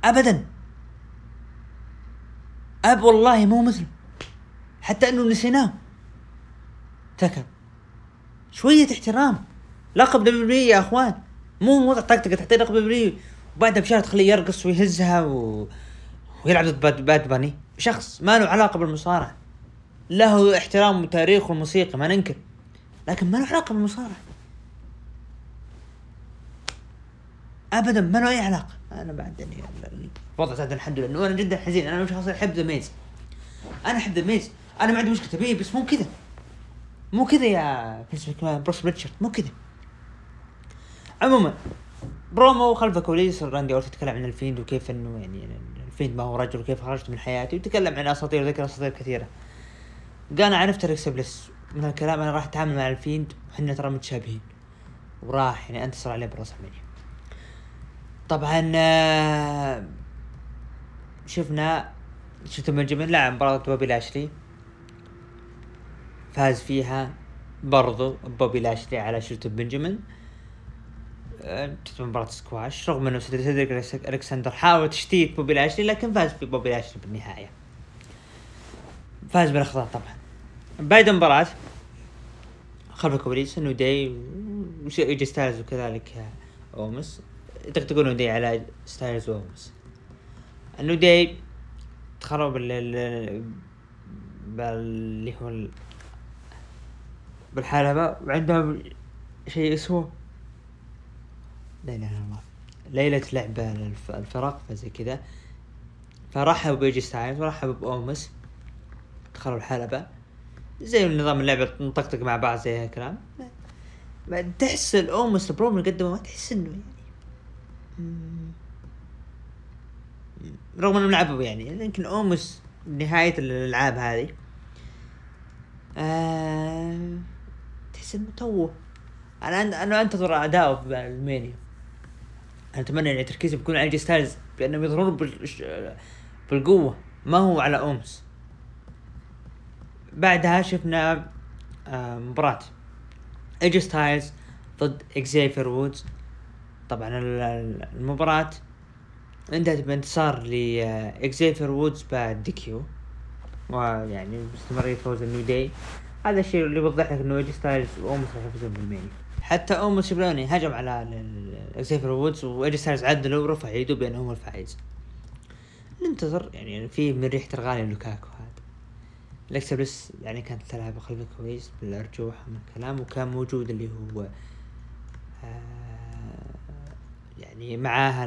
ابدا. أب والله مو مثله. حتى إنه نسيناه. تاكر شوية احترام. لقب W يا أخوان. مو وضع طقطقة تعطيه لقب W وبعدها بشهر تخليه يرقص ويهزها و... ويلعب ضد باد, باد باني. شخص ما له علاقة بالمصارعة. له احترام وتاريخ والموسيقى ما ننكر. لكن ما له علاقة بالمصارعة. ابدا ما له أي علاقة. أنا بعد الوضع زاد الحمد لله. انه أنا جدا حزين. أنا شخص أحب ذا ميز. أنا أحب ذا ميز. أنا ما عندي مشكلة بيه بس مو كذا. مو كذا يا بروس بريتشارد. مو كذا. عموما برومو خلف الكواليس راندي اورتن تكلم عن الفيند وكيف إنه يعني الفيند ما هو رجل وكيف خرجت من حياتي وتكلم عن أساطير ذكر أساطير كثيرة. قال عرفت أليكسا بليس من الكلام أنا راح أتعامل مع الفيند وحنا ترى متشابهين. وراح يعني انتصر عليه براسلمانيا طبعا آه، شفنا شيلتون بنجامين لعب مباراة بوبي لاشلي. فاز فيها برضو بوبي لاشلي على شيلتون بنجامين. كانت مباراة سكواش رغم إنه سيدريك ألكسندر حاول تشتيت بوبي لاشلي لكن فاز في بوبي لاشلي بالنهاية. فاز بالاخضاع طبعا. بعد المباراة خلف الكواليس نيو داي ويجي ستايلز وكذلك أومس. يطقطقون داي على ستايلز وأومس. إنه داي بال باللي هو ال- بالحلبة وعندهم شيء اسمه لا إله إلا الله. ليلة لعبة للفرق فزي كذا. فرحبوا بيجي ستايلز ورحبوا بأومس. دخلوا الحلبة. زي نظام اللعبه نطقطق مع بعض زي هالكلام ما تحس الأومس البرومو اللي قدمه ما تحس إنه يعني. رغم إنه لعبوا يعني يمكن أوموس نهاية الألعاب هذه. آه تحس إنه توه. أنا أنا أنتظر أداؤه براسلمانيا أنا أتمنى إن تركيزه بيكون على إيجي ستايلز بأنهم يظهرون بالقوة ما هو على أوموس. بعدها شفنا آه مباراة إيجي ستايلز ضد اكزيفير وودز طبعا المباراة انتهت بانتصار لاكزيفير وودز بعد DQ ويعني باستمرارية فوز النيو داي. هذا الشيء اللي يوضح لك إنه إيجي ستايلز وأوموس راح يفوزون براسلمانيا حتى أوموس شبلوني هجم على اكزيفير وودز وايجي ستايلز عدله ورفع يده بانه هو الفائز ننتظر يعني في من ريحة الغالي لوكاكو هذا. الاكسبرس يعني كانت تلعب خلفه كويس بالأرجوح من الكلام وكان موجود اللي هو آه يعني معاها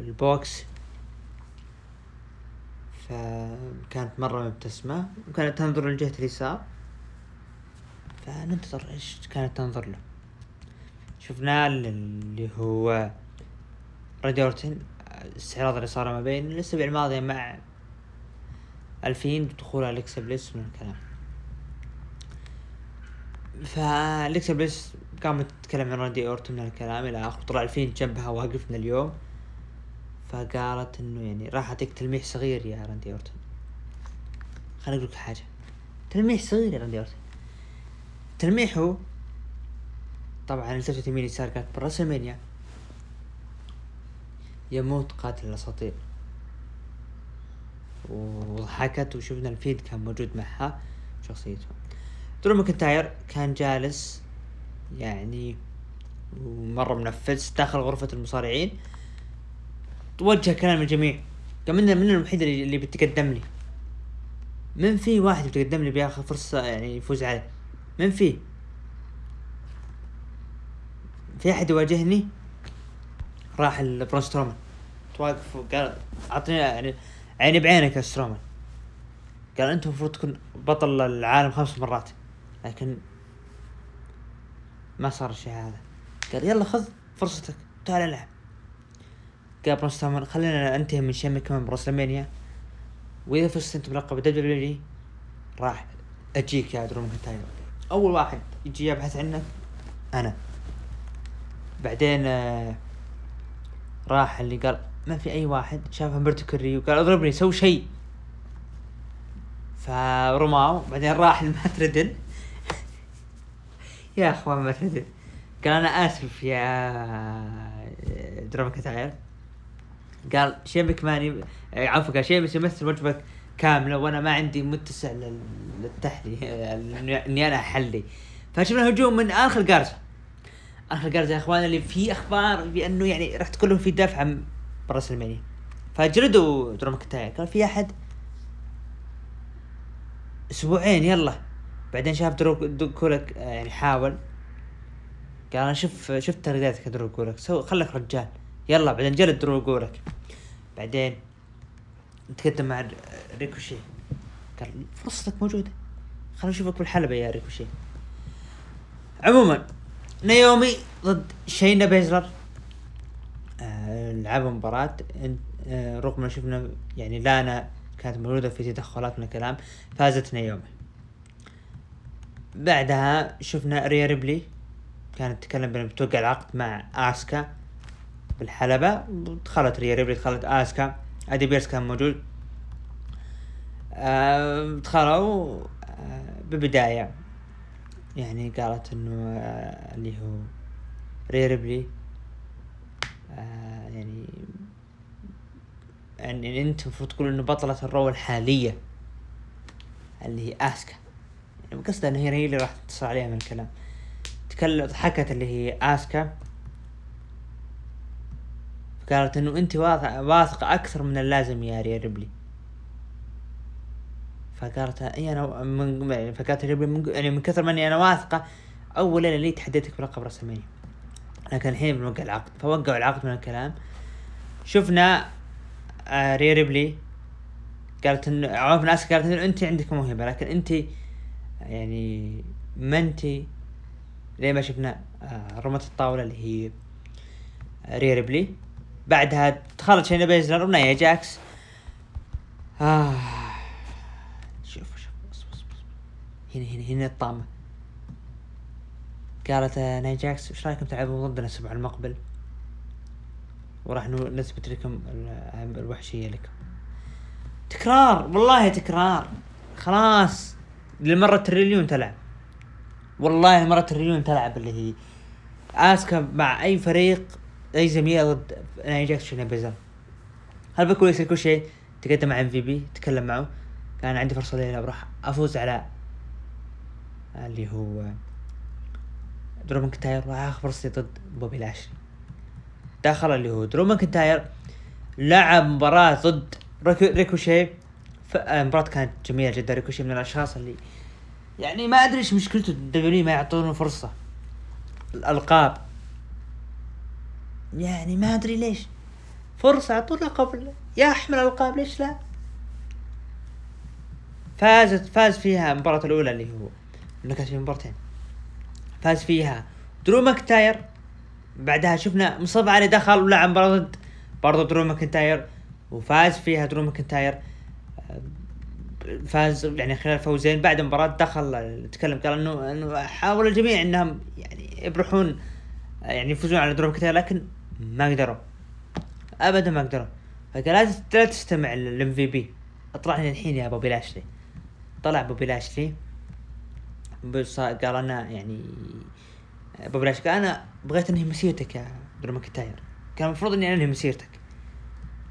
البوكس. فكانت مرة مبتسمة وكانت تنظر لجهة اليسار. فننتظر إيش كانت تنظر له. شفناه اللي هو راندي أورتن استعراض اللي صار ما بين الأسبوع الماضي مع ألفين بدخول أليكسا بليس من الكلام. فأليكسا بليس قامت تتكلم عن راندي اورتون من الكلام إلى اخره طلع الفين جنبها واقفنا اليوم. فقالت إنه يعني راح أعطيك تلميح صغير يا راندي اورتون خليني أقول لك حاجة. تلميح صغير يا راندي اورتون تلميحه طبعا التفت يمين يسار كانت براسلمانيا يموت قاتل الأساطير. وضحكت وشفنا الفيند كان موجود معها شخصيته. درو ماكنتاير كان جالس يعني ومرة منفس داخل غرفة المصارعين. توجه كلام الجميع قال من من الوحيد اللي بيتقدم لي؟ من في واحد بيتقدم لي بياخذ فرصة يعني يفوز عليه. من في؟ في أحد يواجهني؟ راح البرون سترومان. تواقف وقال اعطيني يعني عيني بعينك يا سترومان. قال أنت المفروض تكون بطل العالم خمس مرات لكن ما صار الشيء هذا. قال يلا خذ فرصتك تعال العب. قال برون سترومان خلينا انتهي من شيء كمان براسلمانيا وإذا فزت أنت بلقب W راح أجيك يا درو ماكنتاير. أول واحد يجي يبحث عنك أنا. بعدين آه، راح اللي قال ما في أي واحد شاف همبرتو كاريو قال اضربني سوي شيء. فرماه بعدين راح المات ريدل يا اخوان ماتردن قال أنا آسف يا درام كتاير قال شيبك ماني عفوا قال شيبك يمثل وجبه كاملة وأنا ما عندي متسع للتحلي إني أنا أحلي. فشفنا هجوم من آخر جارزا آخر جارزا يا اخوان اللي في أخبار بأنه يعني راح تكون في دفعة براس المانيا فجلدوا درو ماكنتاير قال في أحد؟ أسبوعين يلا. بعدين شاف درو جولاك يعني حاول. قال أنا شوف شفت تغريداتك درو جولاك. سو خلك رجال. يلا بعدين جلد درو جولاك. بعدين تقدم مع ريكوشي. قال فرصتك موجودة. خلينا نشوفك بالحلبة يا ريكوشي. عموما ناومي ضد شينا بيزلر. لعبوا مباراة. آه، رغم ما شفنا يعني لانا كانت موجودة في تدخلات من الكلام فازت نيومي. بعدها شفنا ريا ريبلي كانت تتكلم بانها بتوقع العقد مع آسكا بالحلبة. ودخلت ريا ريبلي دخلت آسكا. أدي بيرس كان موجود. آه دخلوا آه ببداية. يعني قالت إنه آه اللي هو ريا ريبلي آه يعني يعني أنت المفروض تقول إنه بطلة ال Raw الحالية اللي هي آسكا. يعني قصدها ان هي اللي راح تتصل عليها من الكلام. تكلم ضحكت اللي هي آسكا. قالت إنه أنت واثقة أكثر من اللازم يا ريا ريبلي فقالت اي أنا من يعني فقالت من يعني من كثر ما إني أنا واثقة أول ليلة لي تحديتك بلقب رسمية لكن الحين بنوقع العقد. فوقعوا العقد من الكلام. شفنا آه ريا ريبلي قالت انه عوف ناس قالت انه انت عندك موهبة لكن انت يعني منتي ليه ما شفنا آه، رمت الطاولة اللي هي ريا ريبلي. بعدها دخلت شينا بيزلر ونايا جاكس. آه شوف شوف بص بص بص هنا هنا هنا الطامة قالت آه، نايا جاكس إيش رأيكم تلعبون ضدنا الأسبوع المقبل؟ وراح نثبت لكم ال- الوحشية لكم. تكرار والله تكرار. خلاص للمرة تريليون تلعب. والله المرة تريليون تلعب اللي هي اسكا مع أي فريق أي زميل ضد نايا جاكس شينا بيزلر هل بكون يصير كل شيء تقدم مع MVP تكلم معه. كان عندي فرصة ليلة وراح أفوز على اللي هو درو ماكنتاير راح اخذ فرصتي ضد بوبي لاشلي دخل اللي هو درو ماكنتاير لعب مباراة ضد ريكو ريكوشي. المباراة كانت جميلة جدا. ريكوشي من الأشخاص اللي يعني ما أدري إيش مشكلته ال W ما يعطونه فرصة. الألقاب. يعني ما أدري ليش. فرصة أعطوه لقب. يا احمل القاب ليش لا؟ فازت فاز فيها المباراة الأولى اللي هو إنه كانت في مباراتين فاز فيها درو ماكنتاير. بعدها شفنا مصطفى علي دخل ولعب مباراة ضد برضه درو ماكنتاير. وفاز فيها درو ماكنتاير. فاز يعني خلال فوزين بعد المباراة دخل تكلم قال إنه إنه حاول الجميع إنهم يعني يبرحون يعني يفوزون على درو ماكنتاير لكن ما قدروا. ابدا ما قدروا. فقال لا تست- لا تستمع لل MVP اطلع لي الحين يا بوبي لاشلي. طلع بوبي لاشلي. قال أنا يعني بوبي لاشلي قال أنا بغيت أنهي مسيرتك يا درو ماكنتاير كان المفروض إني أنهي مسيرتك.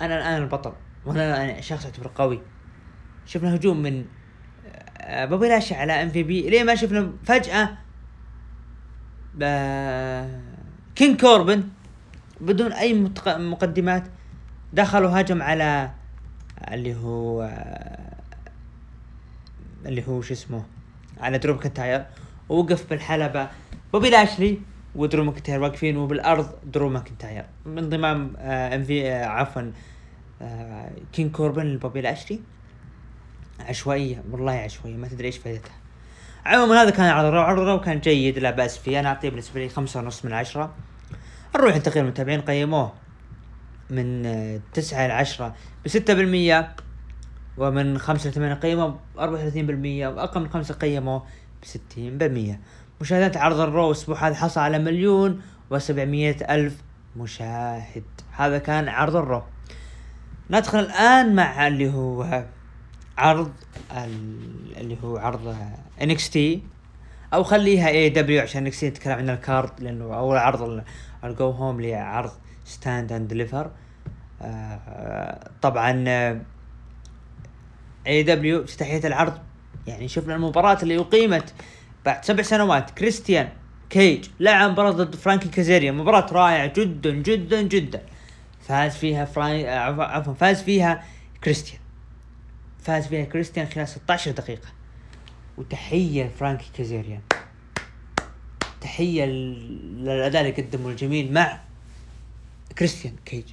أنا أنا البطل وأنا أنا شخص اعتبر قوي. شفنا هجوم من آه، بوبي لاشلي على MVP. ليه ما شفنا فجأة آه، كينج كوربن بدون أي مقدمات دخل وهجم على اللي هو اللي هو شو اسمه؟ على درو ماكنتاير ووقف بالحلبة. بوبي لاشلي ودرو ماكنتاير واقفين وبالأرض درو ماكنتاير من ضمام آه ام في آه عفوا آه كينج كوربن لبوبي لاشلي. عشوائية والله عشوائية ما تدري إيش فائدتها عموما هذا كان عرض عرض كان جيد لا بأس فيه. أنا أعطيه بالنسبة لي خمسة ونص من عشرة. نروح لتقييم المتابعين قيموه من آه، تسعة إلى عشرة بستة بالمية. ومن خمسة لثمانية قيموا وثلاثين بالمية وأقل من خمسة قيموا بستين بالمية. مشاهدات عرض ال Raw الأسبوع هذا حصل على مليون وسبعمية ألف مشاهد. هذا كان عرض ال Raw. ندخل الآن مع اللي هو عرض ال- اللي هو عرض تي أو خليها اي دبليو عشان نكسي نتكلم عن ال card لأنه أول عرض ال go home لعرض Stand and Deliver طبعا AEW افتتاحية العرض. يعني شفنا المباراة اللي أقيمت بعد سبع سنوات. كريستيان كيج لعب مباراة ضد فرانكي كازيريان مباراة رائعة جدا جدا جدا. فاز فيها فرانك عفوا فاز فيها كريستيان. فاز فيها كريستيان خلال 16 دقيقة. وتحية فرانكي كازيريان تحية لل- للأداء اللي قدمه الجميل مع كريستيان كيج.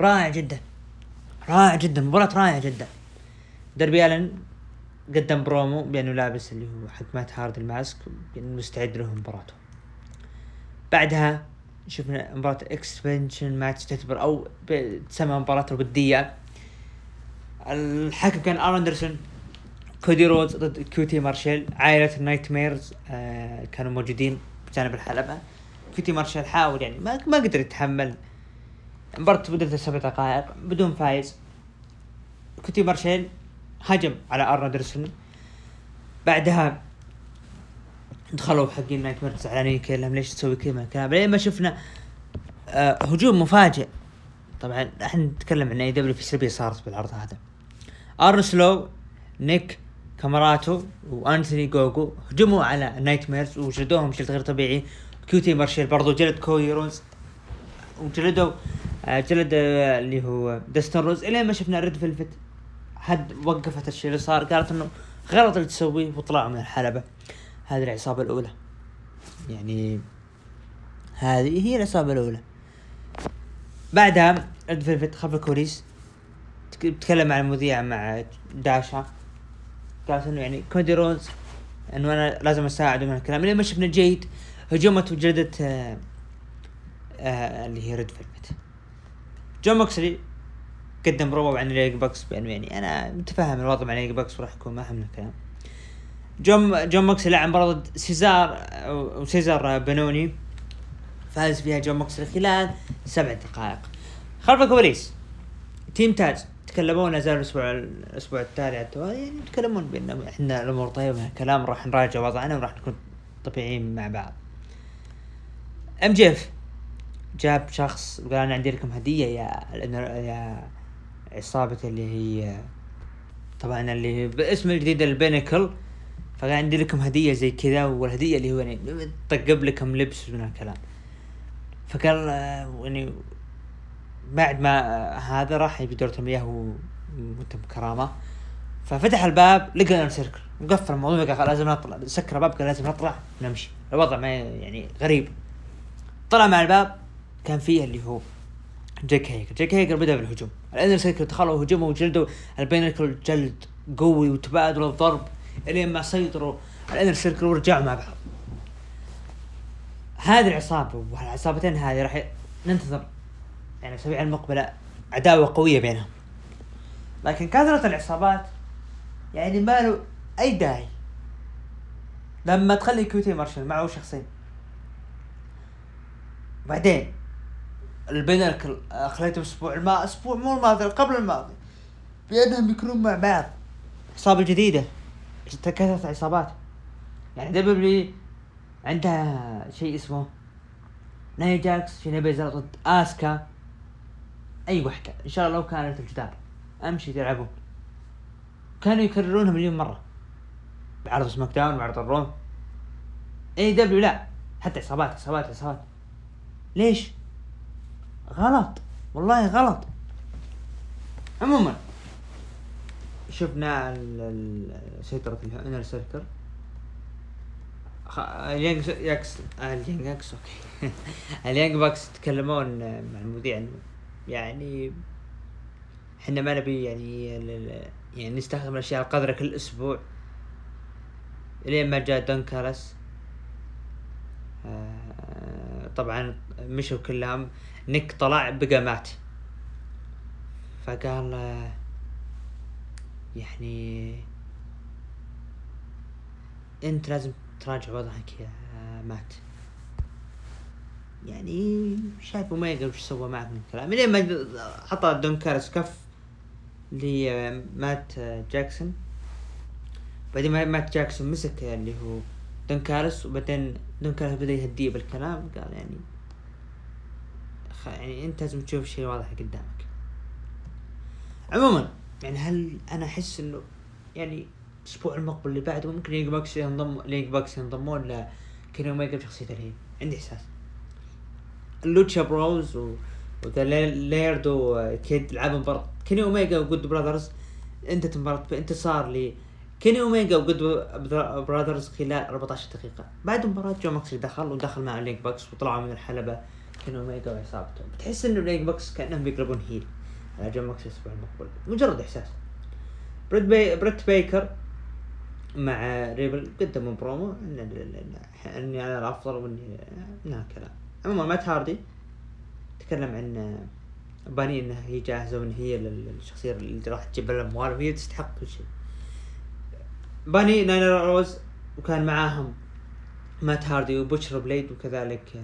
رائع جدا. رائع جدا. مباراة رائعة جدا. دربي آلن قدم برومو بأنه لابس اللي هو حق مات هارد ال mask بأنه مستعد له مباراته. بعدها شفنا مباراة exhibition match تعتبر أو تسمى مباراة الودية الحكم كان آرن أندرسون كودي رودز ضد كيوتي مارشيل عائلة ال Nightmares آه كانوا موجودين بجانب الحلبة. كيوتي مارشيل حاول يعني ما ما قدر يتحمل. مباراة بدأت سبع دقائق بدون فايز. كيوتي مارشيل هجم على آرن أندرسون بعدها دخلوا حقين Nightmares زعلانين كلهم ليش تسوي كذا؟ من الكلام لين ما شفنا آه هجوم مفاجئ. طبعا إحنا نتكلم عن AEW في سلبيه صارت بالعرض هذا. أرون سولو نيك كاماراتو وأنتوني جوجو هجموا على Nightmares وجلدوهم جلد غير طبيعي. كيوتي مارشيل برضو جلد كودي رودز وجلدوا آه، جلد آه، اللي هو داستن رودز إلين ما شفنا ريد فيلفيت حد وقفت الشيء اللي صار قالت إنه غلط اللي تسويه وطلعوا من الحلبة. هذه العصابة الأولى. يعني هذه هي العصابة الأولى. بعدها ريد فيلفيت خلف الكواليس تك- تكلم مع المذيع مع داشا قالت إنه يعني كودي رودز إنه أنا لازم أساعده من الكلام. لين ما شفنا جيد هجمت وجلدت آه آه اللي هي ريد فيلفيت جون موكسلي قدم برومو عن ليج بوكس بأنه يعني أنا متفهم الوضع مع ليج بوكس وراح يكون ما من الكلام. جون جون موكسلي لعب مباراة ضد سيزار وسيزار بنوني فاز فيها جون موكسلي خلال سبع دقائق. خلف الكواليس تيم تاج تكلمون لا زال الأسبوع الأسبوع التالي يعني يتكلمون بان إحنا الأمور طيبة كلام راح نراجع وضعنا وراح نكون طبيعيين مع بعض. MJF جاب شخص وقال أنا عندي لكم هدية يا يا عصابة اللي هي طبعا اللي باسم الجديد ال Pinnacle فقال عندي لكم هدية زي كذا والهدية اللي هو يعني طقب لكم لبس من الكلام. فقال يعني بعد ما هذا راح يبي دورة المياه وانت بكرامة. ففتح الباب لقى Inner Circle. وقفل الموضوع قال لازم نطلع. سكر الباب قال لازم نطلع نمشي. الوضع ما يعني غريب. طلع مع الباب كان فيه اللي هو جيك هيكر جيك هيكر بدأ بالهجوم. ال Inner Circle دخلوا هجموا وجلدوا ال Pinnacle جلد قوي وتبادلوا الضرب الين ما سيطروا ال Inner Circle ورجعوا مع بعض. هذه العصابة والعصابتين هذه راح ننتظر يعني الاسابيع المقبلة. عداوة قوية بينهم. لكن كثرة العصابات يعني ما له أي داعي. لما تخلي كيوتي مارشال معه شخصين. بعدين البينركل خليته الأسبوع الما أسبوع مو الماضي قبل الماضي. بانهم يكونون مع بعض. عصابة جديدة كثرة عصابات يعني دبليو عندها شيء اسمه ناي جاكس في نبي ضد آسكا. أي وحدة. إن شاء الله لو كانت الجدار. أمشي تلعبون. كانوا يكررونها مليون مرة. بعرض سماك داون بعرض الروم. إي دبليو لا. حتى عصابات عصابات عصابات ليش؟ غلط. والله غلط. عموما شفنا سيطرة الانر سيركل اليانج ياكس اليانج ياكس أوكي. اليانج باكس يتكلمون مع المذيع يعني إحنا ما نبي يعني يعني نستخدم الأشياء القذرة كل أسبوع. لين ما جاء دون كارس. آه طبعا مشوا كلهم. نيك طلع بقى مات. فقال يعني انت لازم تراجع وضعك يا مات. يعني شايف اوميجا وش سوى معك من الكلام لين ما حط دون كاليس كف لمات جاكسون. بعدين مات جاكسون مسك اللي هو دون كاليس وبعدين دون كاليس بدأ يهديه بالكلام. قال يعني يعني أنت لازم تشوف شيء واضح قدامك. عموما يعني هل أنا أحس إنه يعني الأسبوع المقبل اللي بعده ممكن ل Young Bucks ينضم ل Young Bucks ينضمون ل كيني اوميجا بشخصية الهين عندي إحساس. ال Lucha Bros و ولاريدو كيد لعبوا مباراة كيني اوميجا و Good Brothers انتهت المباراة بانتصار ل كيني اوميجا و Good Brothers خلال 14 دقيقة. بعد المباراة جون موكسلي دخل ودخل مع ل Young Bucks وطلعوا من الحلبة. كان اوميجا وعصابته بتحس إنه ل Young Bucks كانهم بيقربون heel. على جون موكس الأسبوع المقبل مجرد إحساس. بريت بي بريت بيكر مع ريبل قدموا برومو إني أنا الافضل وإني انها كلام عموما مات هاردي. تكلم عن باني انها هي جاهزة وإن هي الشخصية اللي راح تجيب الاموال وهي تستحق كل شيء. باني نايلا روز وكان معاهم مات هاردي وبوتشر بليد وكذلك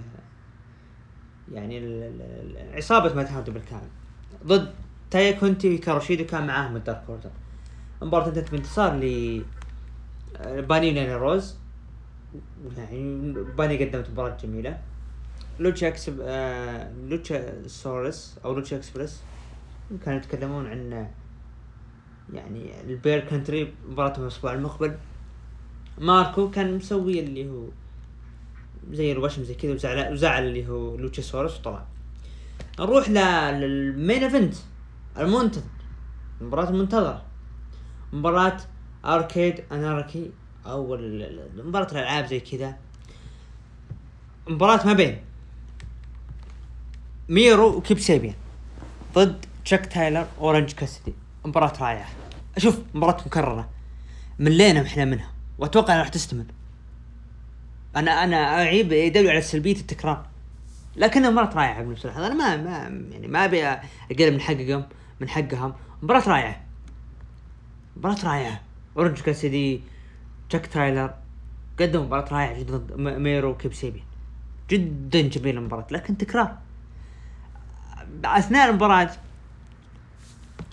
يعني عصابة مات هاردي بالكامل. ضد تاي كونتي وهيكارو شيدا كان معاهم ال Dark Order المباراة انتهت بانتصار ل باني ونايلا روز. يعني باني قدمت مباراة جميلة. Lucha Exp آه لوتشاسورس أو Lucha Express كانوا يتكلمون عن يعني ال Bear Country مباراتهم الأسبوع المقبل. ماركو كان مسوي اللي هو زي الوشم زي كذا وزعل وزعل اللي هو لوتشاسورس وطلع. نروح لل main event المنتظر المباراة المنتظرة مباراة Arcade Anarchy أو مباراة الألعاب زي كذا. مباراة ما بين ميرو وكيب سيبيان ضد تشاك تايلور اورنج كاسيدي. مباراة رائعة. أشوف مباراة مكررة. ملينا إحنا منها. وأتوقع راح تستمر. أنا أنا أعيب AEW على سلبية التكرار. لكنها مباراة رائعة بنفس اللحظة أنا ما ما يعني ما أبي اقلل من حقهم من حقهم. مباراة رائعة. مباراة رائعة. أورنج كاسيدي تشاك تايلور قدموا مباراة رائعة جدا ضد ميرو وكيب سيبيان جدا جميلة المباراة لكن تكرار. أثناء المباراة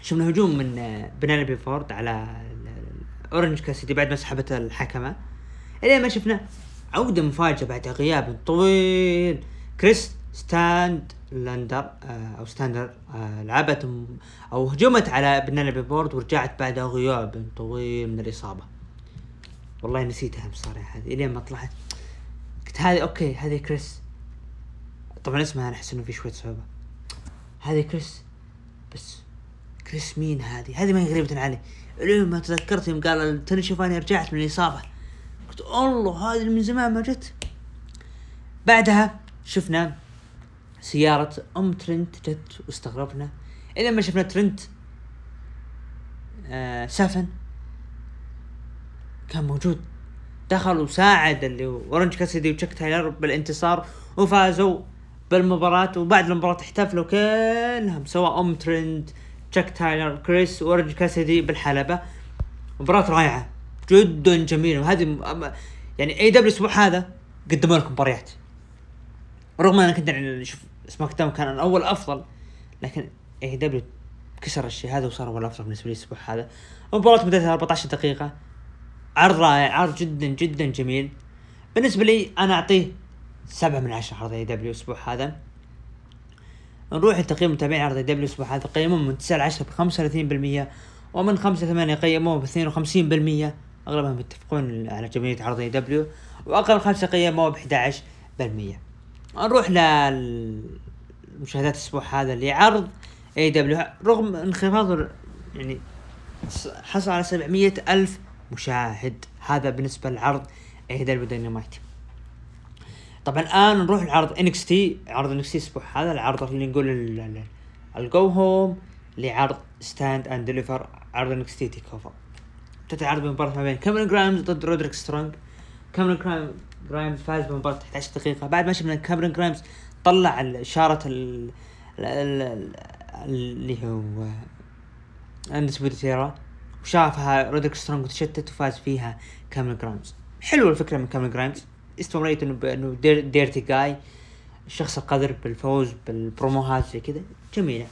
شفنا هجوم من بينلوبي فورد على أورنج كاسيدي بعد ما سحبت الحكمة. الين ما شفنا عودة مفاجئة بعد غياب طويل. كريس ستاتلاندر آه، أو ستاندر آه، لعبت أو هجمت على بينلوبي فورد ورجعت بعد غياب طويل من الإصابة. والله نسيتها بصراحة هذه إلين ما طلعت. قلت هذه okay هذه كريس. طبعا اسمها أنا أحس إنه في شوية صعوبة. هذه كريس بس كريس مين هذه؟ هذه ما هي غريبة علي. الين ما تذكرت يوم قال توني رجعت من الإصابة. قلت الله هذه من زمان ما جت. بعدها شفنا سيارة أم ترنت جت واستغربنا. إلى ما شفنا ترنت آه سفن كان موجود. دخل وساعد اللي أورنج كاسيدي وتشاك تايلور بالانتصار وفازوا بالمباراة. وبعد المباراة احتفلوا كلهم سواء أم ترنت تشاك تايلور كريس واورنج كاسيدي بالحلبة. مباراة رائعة. جدا جميلة. وهذه يعني AEW الأسبوع هذا قدموا لكم مباريات. رغم أن كنت يعني شوف SmackDown كان الأول أفضل لكن AEW كسر الشيء هذا وصار هو الأفضل بالنسبة لي الأسبوع هذا. مباراة مدتها 14 دقيقة. عرض رائع عرض جدا جدا جميل. بالنسبة لي أنا أعطيه سبعة من عشرة عرض AEW الأسبوع هذا. نروح لتقييم متابعين عرض AEW الأسبوع هذا. قيموه من 9 ل 10 ب 35% ومن 5 ل 8 قيموه ب 52% أغلبهم يتفقون على جمالية عرض AEW وأقل خمسة قيموه ب 11% نروح للمشاهدات الأسبوع هذا لعرض AEW رغم انخفاض يعني حصل على 700 ألف مشاهد. هذا بالنسبة لعرض AEW Dynamite طبعا الآن نروح لعرض NXT عرض NXT الأسبوع هذا العرض اللي نقول ال- ال- ال go home لعرض Stand and Deliver عرض NXT TakeOver ابتدى عرض بمباراة ما بين كاميرون جرايمز ضد رودريك سترونج. كاميرون جرايم- جرايمز فاز بمباراة 11 دقيقة. بعد ما شفنا كاميرون جرايمز طلع إشارة ال- ال- ال- اللي هو Undisputed Era وشافها رودريك سترونج وتشتت وفاز فيها كاميرون جرايمز حلوة الفكرة من كاميرون جرايمز استمريت إنه إنه دير ديرتي جاي الشخص القادر بالفوز بالبروموهات زي كذا. جميلة.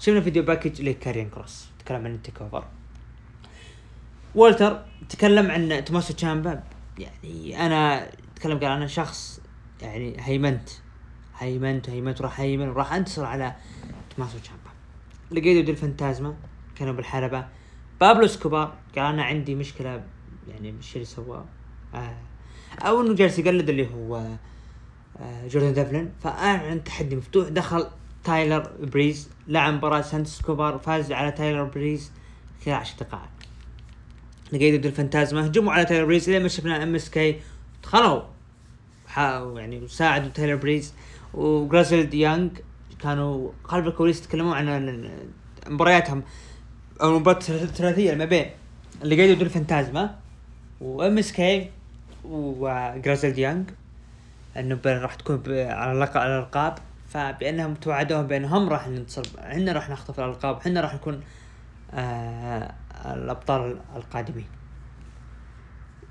شفنا فيديو باكج لكاريان كروس. تكلم عن التيك أوفر. والتر تكلم عن توماسو تشامبا يعني أنا تكلم قال أنا شخص يعني هيمنت هيمنت هيمنت وراح هيمن وراح أنتصر على توماسو تشامبا. لقيته دي الفانتازما كانوا بالحلبة. بابلو سكوبار قال أنا عندي مشكلة يعني بالشيء اللي سواه آه أو إنه جالس يقلد اللي هو آه جوردن ديفلن فاعلن تحدي مفتوح دخل تايلر بريز لعب مباراة سانتوس سكوبار فاز على تايلر بريز خلال 10 دقائق. ليجادو ديل فانتازما هجموا على تايلر بريز لين ما شفنا MSK دخلوا. يعني ساعدوا تايلر بريز. و Grizzled Young كانوا خلف الكواليس يتكلمون عن مبارياتهم. أو المباراة الثلاثية ما بين ليجادو ديل فانتازما و MSK و Grizzled Young إنه راح تكون على الألقاب. فبأنهم توعدوهم بأنهم راح ننتصر إحنا راح نخطف الألقاب. إحنا راح نكون آه الأبطال القادمين.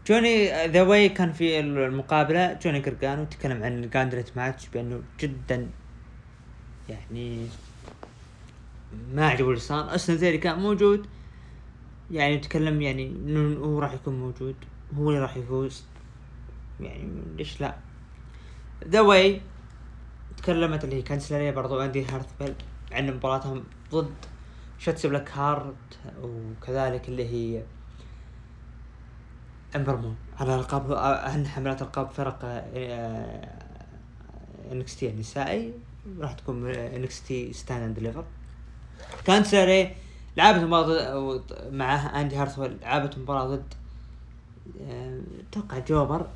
جوني The Way كان في المقابلة جوني قرقانو تكلم عن ال gauntlet match بأنه جدا يعني ما عجبه اللي صار أصلا ثيري كان موجود يعني تكلم يعني إنه هو راح يكون موجود هو اللي راح يفوز. يعني ليش لا؟ The Way تكلمت اللي هي كانديس لوراي برضو اندي هارتويل عن مباراتهم ضد شاتسي بلاك هارت وكذلك اللي هي امبر مون على القاب اهم حاملات ألقاب فرق NXT النسائي راح تكون NXT Stand and Deliver كانديس لوراي لعبت مباراة معاه أندي هارتويل لعبت مباراة ضد آه، أتوقع جوبر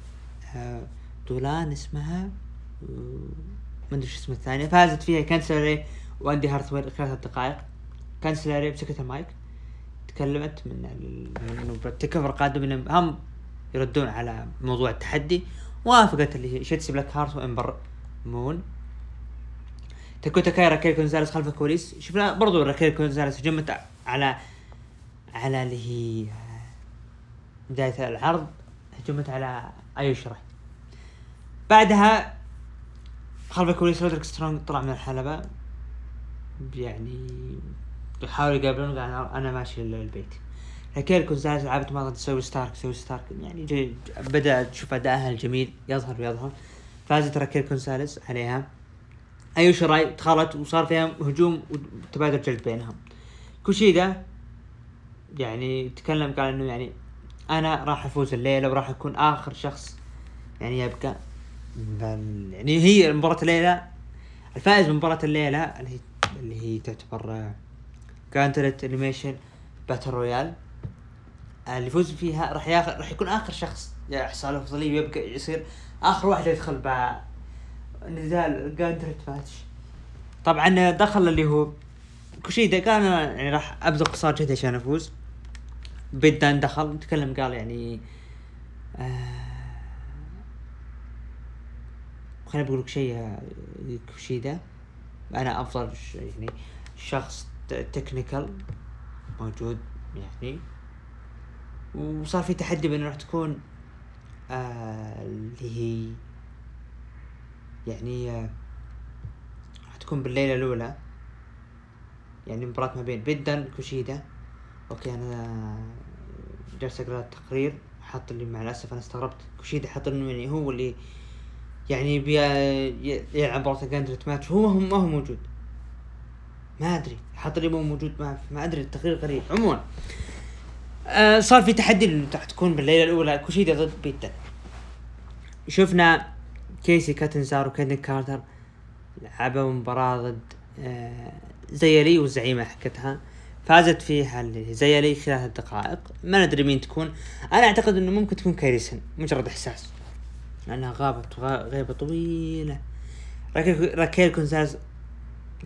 آه، دولان اسمها ما أدري شو اسمها الثانية فازت فيها كانديس لوراي وأندي هارتويل خلال ثلاث دقائق كانديس لوراي مسكت المايك تكلمت من انه اوفر قادم من هم يردون على موضوع التحدي وافقت اللي شاتسي بلاك هارت وامبر مون. داكوتا كاي راكيل كونزاليس خلف الكواليس. شفنا برضو راكيل كونزاليس هجمت على على اللي هي بداية العرض هجمت على ايو شراي بعدها خلف الكواليس رودريك سترونج طلع من الحلبة يعني يحاول يقابلون قال أنا ماشي للبيت راكيل كونزاليس لعبت مرة زوي ستارك زوي ستارك يعني جي بدأ تشوف ادائها الجميل يظهر ويظهر فازت راكيل كونزاليس عليها. ايو شراي دخلت وصار فيها هجوم وتبادل جلد بينهم. كوشيدا يعني تكلم قال إنه يعني أنا راح أفوز الليلة وراح أكون آخر شخص يعني يبقى. يعني هي مباراة الليلة الفائز من مباراة الليلة اللي هي اللي هي تعتبر gauntlet elimination battle royal اللي يفوز فيها راح ياخذ راح يكون آخر شخص يحصل له افضليه ويبقى يصير آخر واحد يدخل ب نزال gauntlet match طبعا دخل اللي هو كوشيدا كان يعني راح ابذل قصار جهدي عشان افوز بيت دان دخل تكلم قال يعني آه خليني بقول لك شيء كوشيدا أنا أفضل يعني شخص technical موجود يعني. وصار في تحدي بانه راح تكون آه اللي هي يعني آه راح تكون بالليلة الأولى. يعني مباراة ما بين بيت دن كوشيدا. أوكي أنا جالس أقرأ التقرير حط اللي مع الأسف أنا استغربت. كوشيدا حط إنه يعني هو اللي يعني بي يلعب مباراة gauntlet match هو ما هو موجود. ما أدري حط لي مو موجود ما ما أدري التقرير غريب. عموما آه صار في تحدي راح تكون بالليلة الأولى كوشيدا ضد بيتا. شفنا كيسي كاتنزارو وكايدن كارتر لعبوا مباراة ضد آه زيلي والزعيمة حقتها. فازت فيها زيلي خلال الدقائق ما ندري مين تكون. أنا أعتقد إنه ممكن تكون كايري سين مجرد إحساس. لأنها غابت غيبة طويلة. راكيل كونزاليس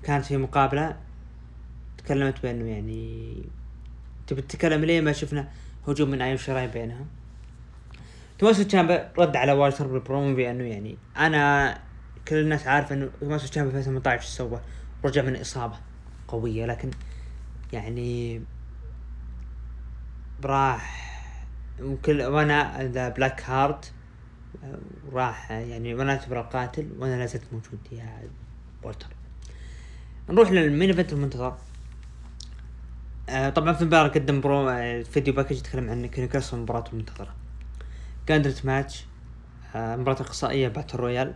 كانت في مقابلة تكلمت بأنه يعني تبي تتكلم ليه ما شفنا هجوم من ايو شراي بينهم. توماسو تشامبا رد على والتر بالبرومو بأنه يعني أنا كل الناس عارفة إنه توماسو تشامبا في 2018 إيش سوى رجع من إصابة قوية لكن يعني راح وكل وأنا the Blackheart راح يعني وأنا أعتبره قاتل وأنا لازلت موجود يا والتر نروح لل main event المنتظر. آه طبعا في المباراة قدم برو آه video package يتكلم عن كينيكاس المباراة المنتظرة gauntlet match آه مباراة إقصائية battle royal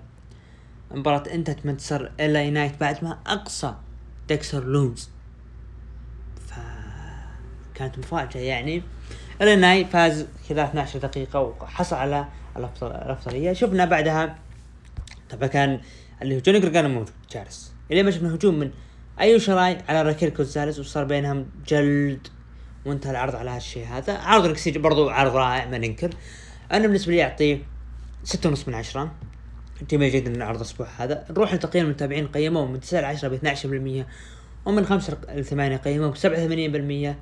مباراة انتهت من انتصار LA Knight بعد ما أقصى ديكسر لونز ف كانت مفاجأة يعني. LA Knight فاز خلال 12 دقيقة وحصل على الأفضلية. شفنا بعدها طبعا كان اللي هو جوني جرجانو موجود جالس الين ما شفنا هجوم من أيو شراي على راكيل كونزاليس وصار بينهم جلد وانتهى العرض على هالشيء هذا. عرض NXT برضو عرض رائع ما ننكر. أنا بالنسبة لي اعطيه ستة ونص من عشرة. جميل جدا من عرض الأسبوع هذا. نروح لتقييم المتابعين قيموه من 9 ل 10 ب 12% ومن 5 ل 8 قيموه ب 87%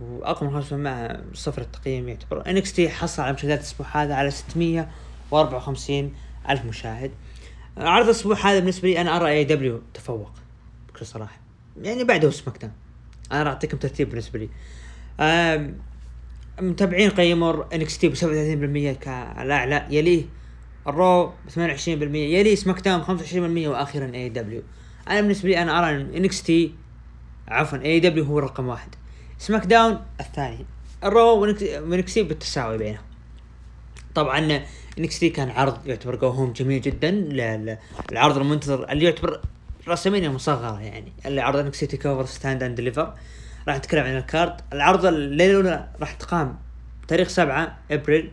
وأقل من 5 مع صفر التقييم يعتبر. NXT حصل على مشاهدات الأسبوع هذا على 654 ألف مشاهد. عرض الأسبوع هذا بالنسبة لي أنا أرى AEW تفوق بكل صراحة. يعني بعده SmackDown. أنا راح أعطيكم ترتيب بالنسبة لي. متابعين قيموا NXT ب 37% كالاعلى يليه. ال Raw ب 28% يليه SmackDown 25% وأخيرا AEW أنا بالنسبة لي أنا أرى إن NXT عفوا AEW هو رقم واحد. SmackDown الثاني. ال Raw و NXT بالتساوي بينهم. طبعا NXT كان عرض يعتبر go home جميل جدا. للعرض المنتظر اللي يعتبر WrestleMania مصغره يعني. اللي عرض NXT TakeOver Stand and Deliver راح نتكلم عن ال card العرض الليلة الاولى راح تقام تاريخ 7 أبريل.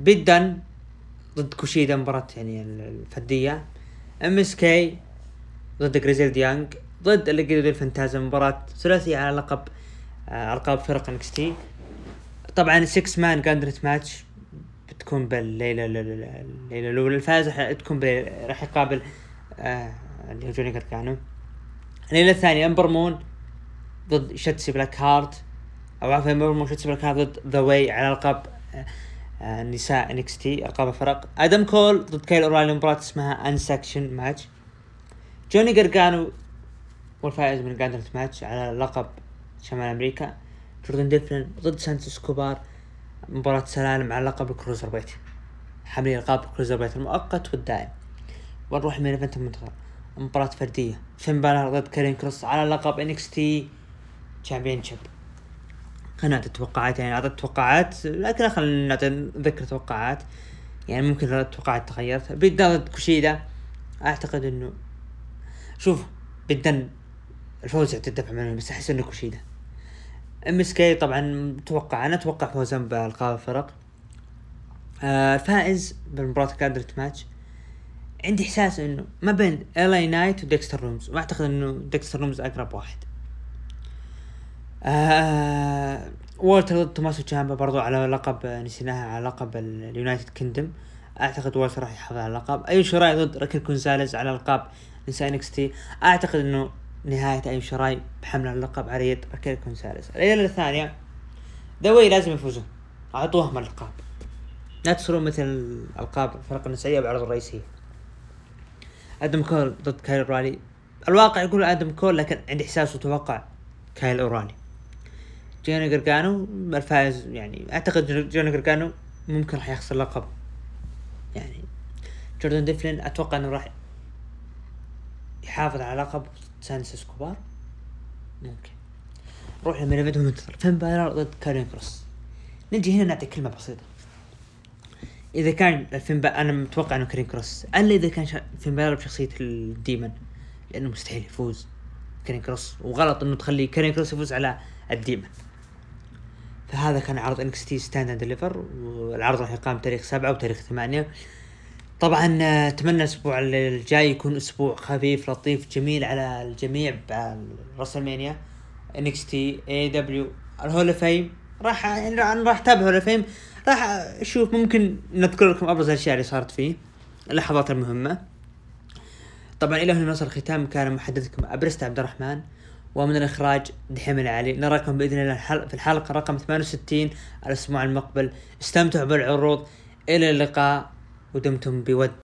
بيت دن ضد كوشيدا مباراة يعني الفردية. MSK ضد Grizzled Young ضد Legado del Fantasma مباراة ثلاثية على لقب آه، ألقاب فرق NXT طبعا 6 man gauntlet match بتكون بالليلة الليلة الأولى. الفائز تكون راح يقابل آه اللي هو جوني كانو الليلة الثانية امبر مون ضد شتسي بلاك هارت أو عفوا بروموشن سوبر كارد ضد ذا واي على القاب آه، نساء انكس تي ألقاب الفرق. آدم كول ضد كايل اورايلي مباراة اسمها ان سكشن ماتش جوني جرجانو والفائز من جاندرت ماتش على لقب شمال أمريكا. جوردن ديفلن ضد سانتوس كوبار. مباراة سلالم على لقب الكروزر بيت حاملين القاب ال cruiserweight المؤقت والدائم. ونروح main event المنتظر مباراة فردية. فين بالر ضد كارين كروس على لقب NXT championship خلينا نعطي توقعات يعني أعطيت توقعات لكن خلينا نذكر توقعات. يعني ممكن التوقعات تغيرت. بيت دن ضد كوشيدا. أعتقد إنه شوف بيت دن الفوز تدفع منه بس احس انه كوشيدا. MSK طبعا توقع أنا أتوقع فوزا بألقاب الفرق. آه الفائز بالمباراة gauntlet match. عندي إحساس إنه ما بين LA Knight وديكستر لوميس وأعتقد إنه ديكستر لوميس أقرب واحد. آه والتر ضد توماسو تشامبا برضو على لقب نسيناها على لقب ال United Kingdom أعتقد والتر راح يحافظ على اللقب. ايو شراي ضد راكل كونزاليز على القاب نساء NXT أعتقد إنه نهاية ايو شراي بحمل اللقب على يد راكل كونزاليز الليلة الثانية The Way لازم يفوزون. أعطوهم اللقب لا تصيرون مثل ألقاب الفرق النسائية بعرض الرئيسية آدم كول ضد كايل اورايلي الواقع يقول آدم كول لكن عندي إحساس وتوقع كايل اورايلي جوني جرجانو الفائز يعني أعتقد جوني جرجانو ممكن راح يخسر لقب يعني جوردن ديفلين أتوقع إنه راح يحافظ على لقب سانتوس اسكوبار ممكن نروح ل main event منتظر فين بالر ضد كارين كروس. نجي هنا نعطي كلمة بسيطة. إذا كان الفين با... أنا متوقع إنه كارين كروس. ألا إذا كان شا... فين بالر بشخصية ال Demon لأنه مستحيل يفوز كارين كروس. وغلط إنه تخلي كارين كروس يفوز على ال Demon فهذا كان عرض NXT Stand and Deliver والعرض راح يقام تاريخ سبعة وتاريخ ثمانية. طبعا أتمنى الأسبوع الجاي يكون أسبوع خفيف لطيف جميل على الجميع ب WrestleMania NXT AEW ال Hall of Fame. راح يعني راح أتابع Hall of Fame. راح أشوف ممكن نذكر لكم أبرز الأشياء اللي صارت فيه اللحظات المهمة. طبعا إلى هنا نوصل الختام. كان محدثكم باريستا عبد الرحمن. ومن الإخراج دحيم العلي. نراكم بإذن الله في الحلقة رقم 68 الأسبوع المقبل. استمتعوا بالعروض. إلى اللقاء. ودمتم بود.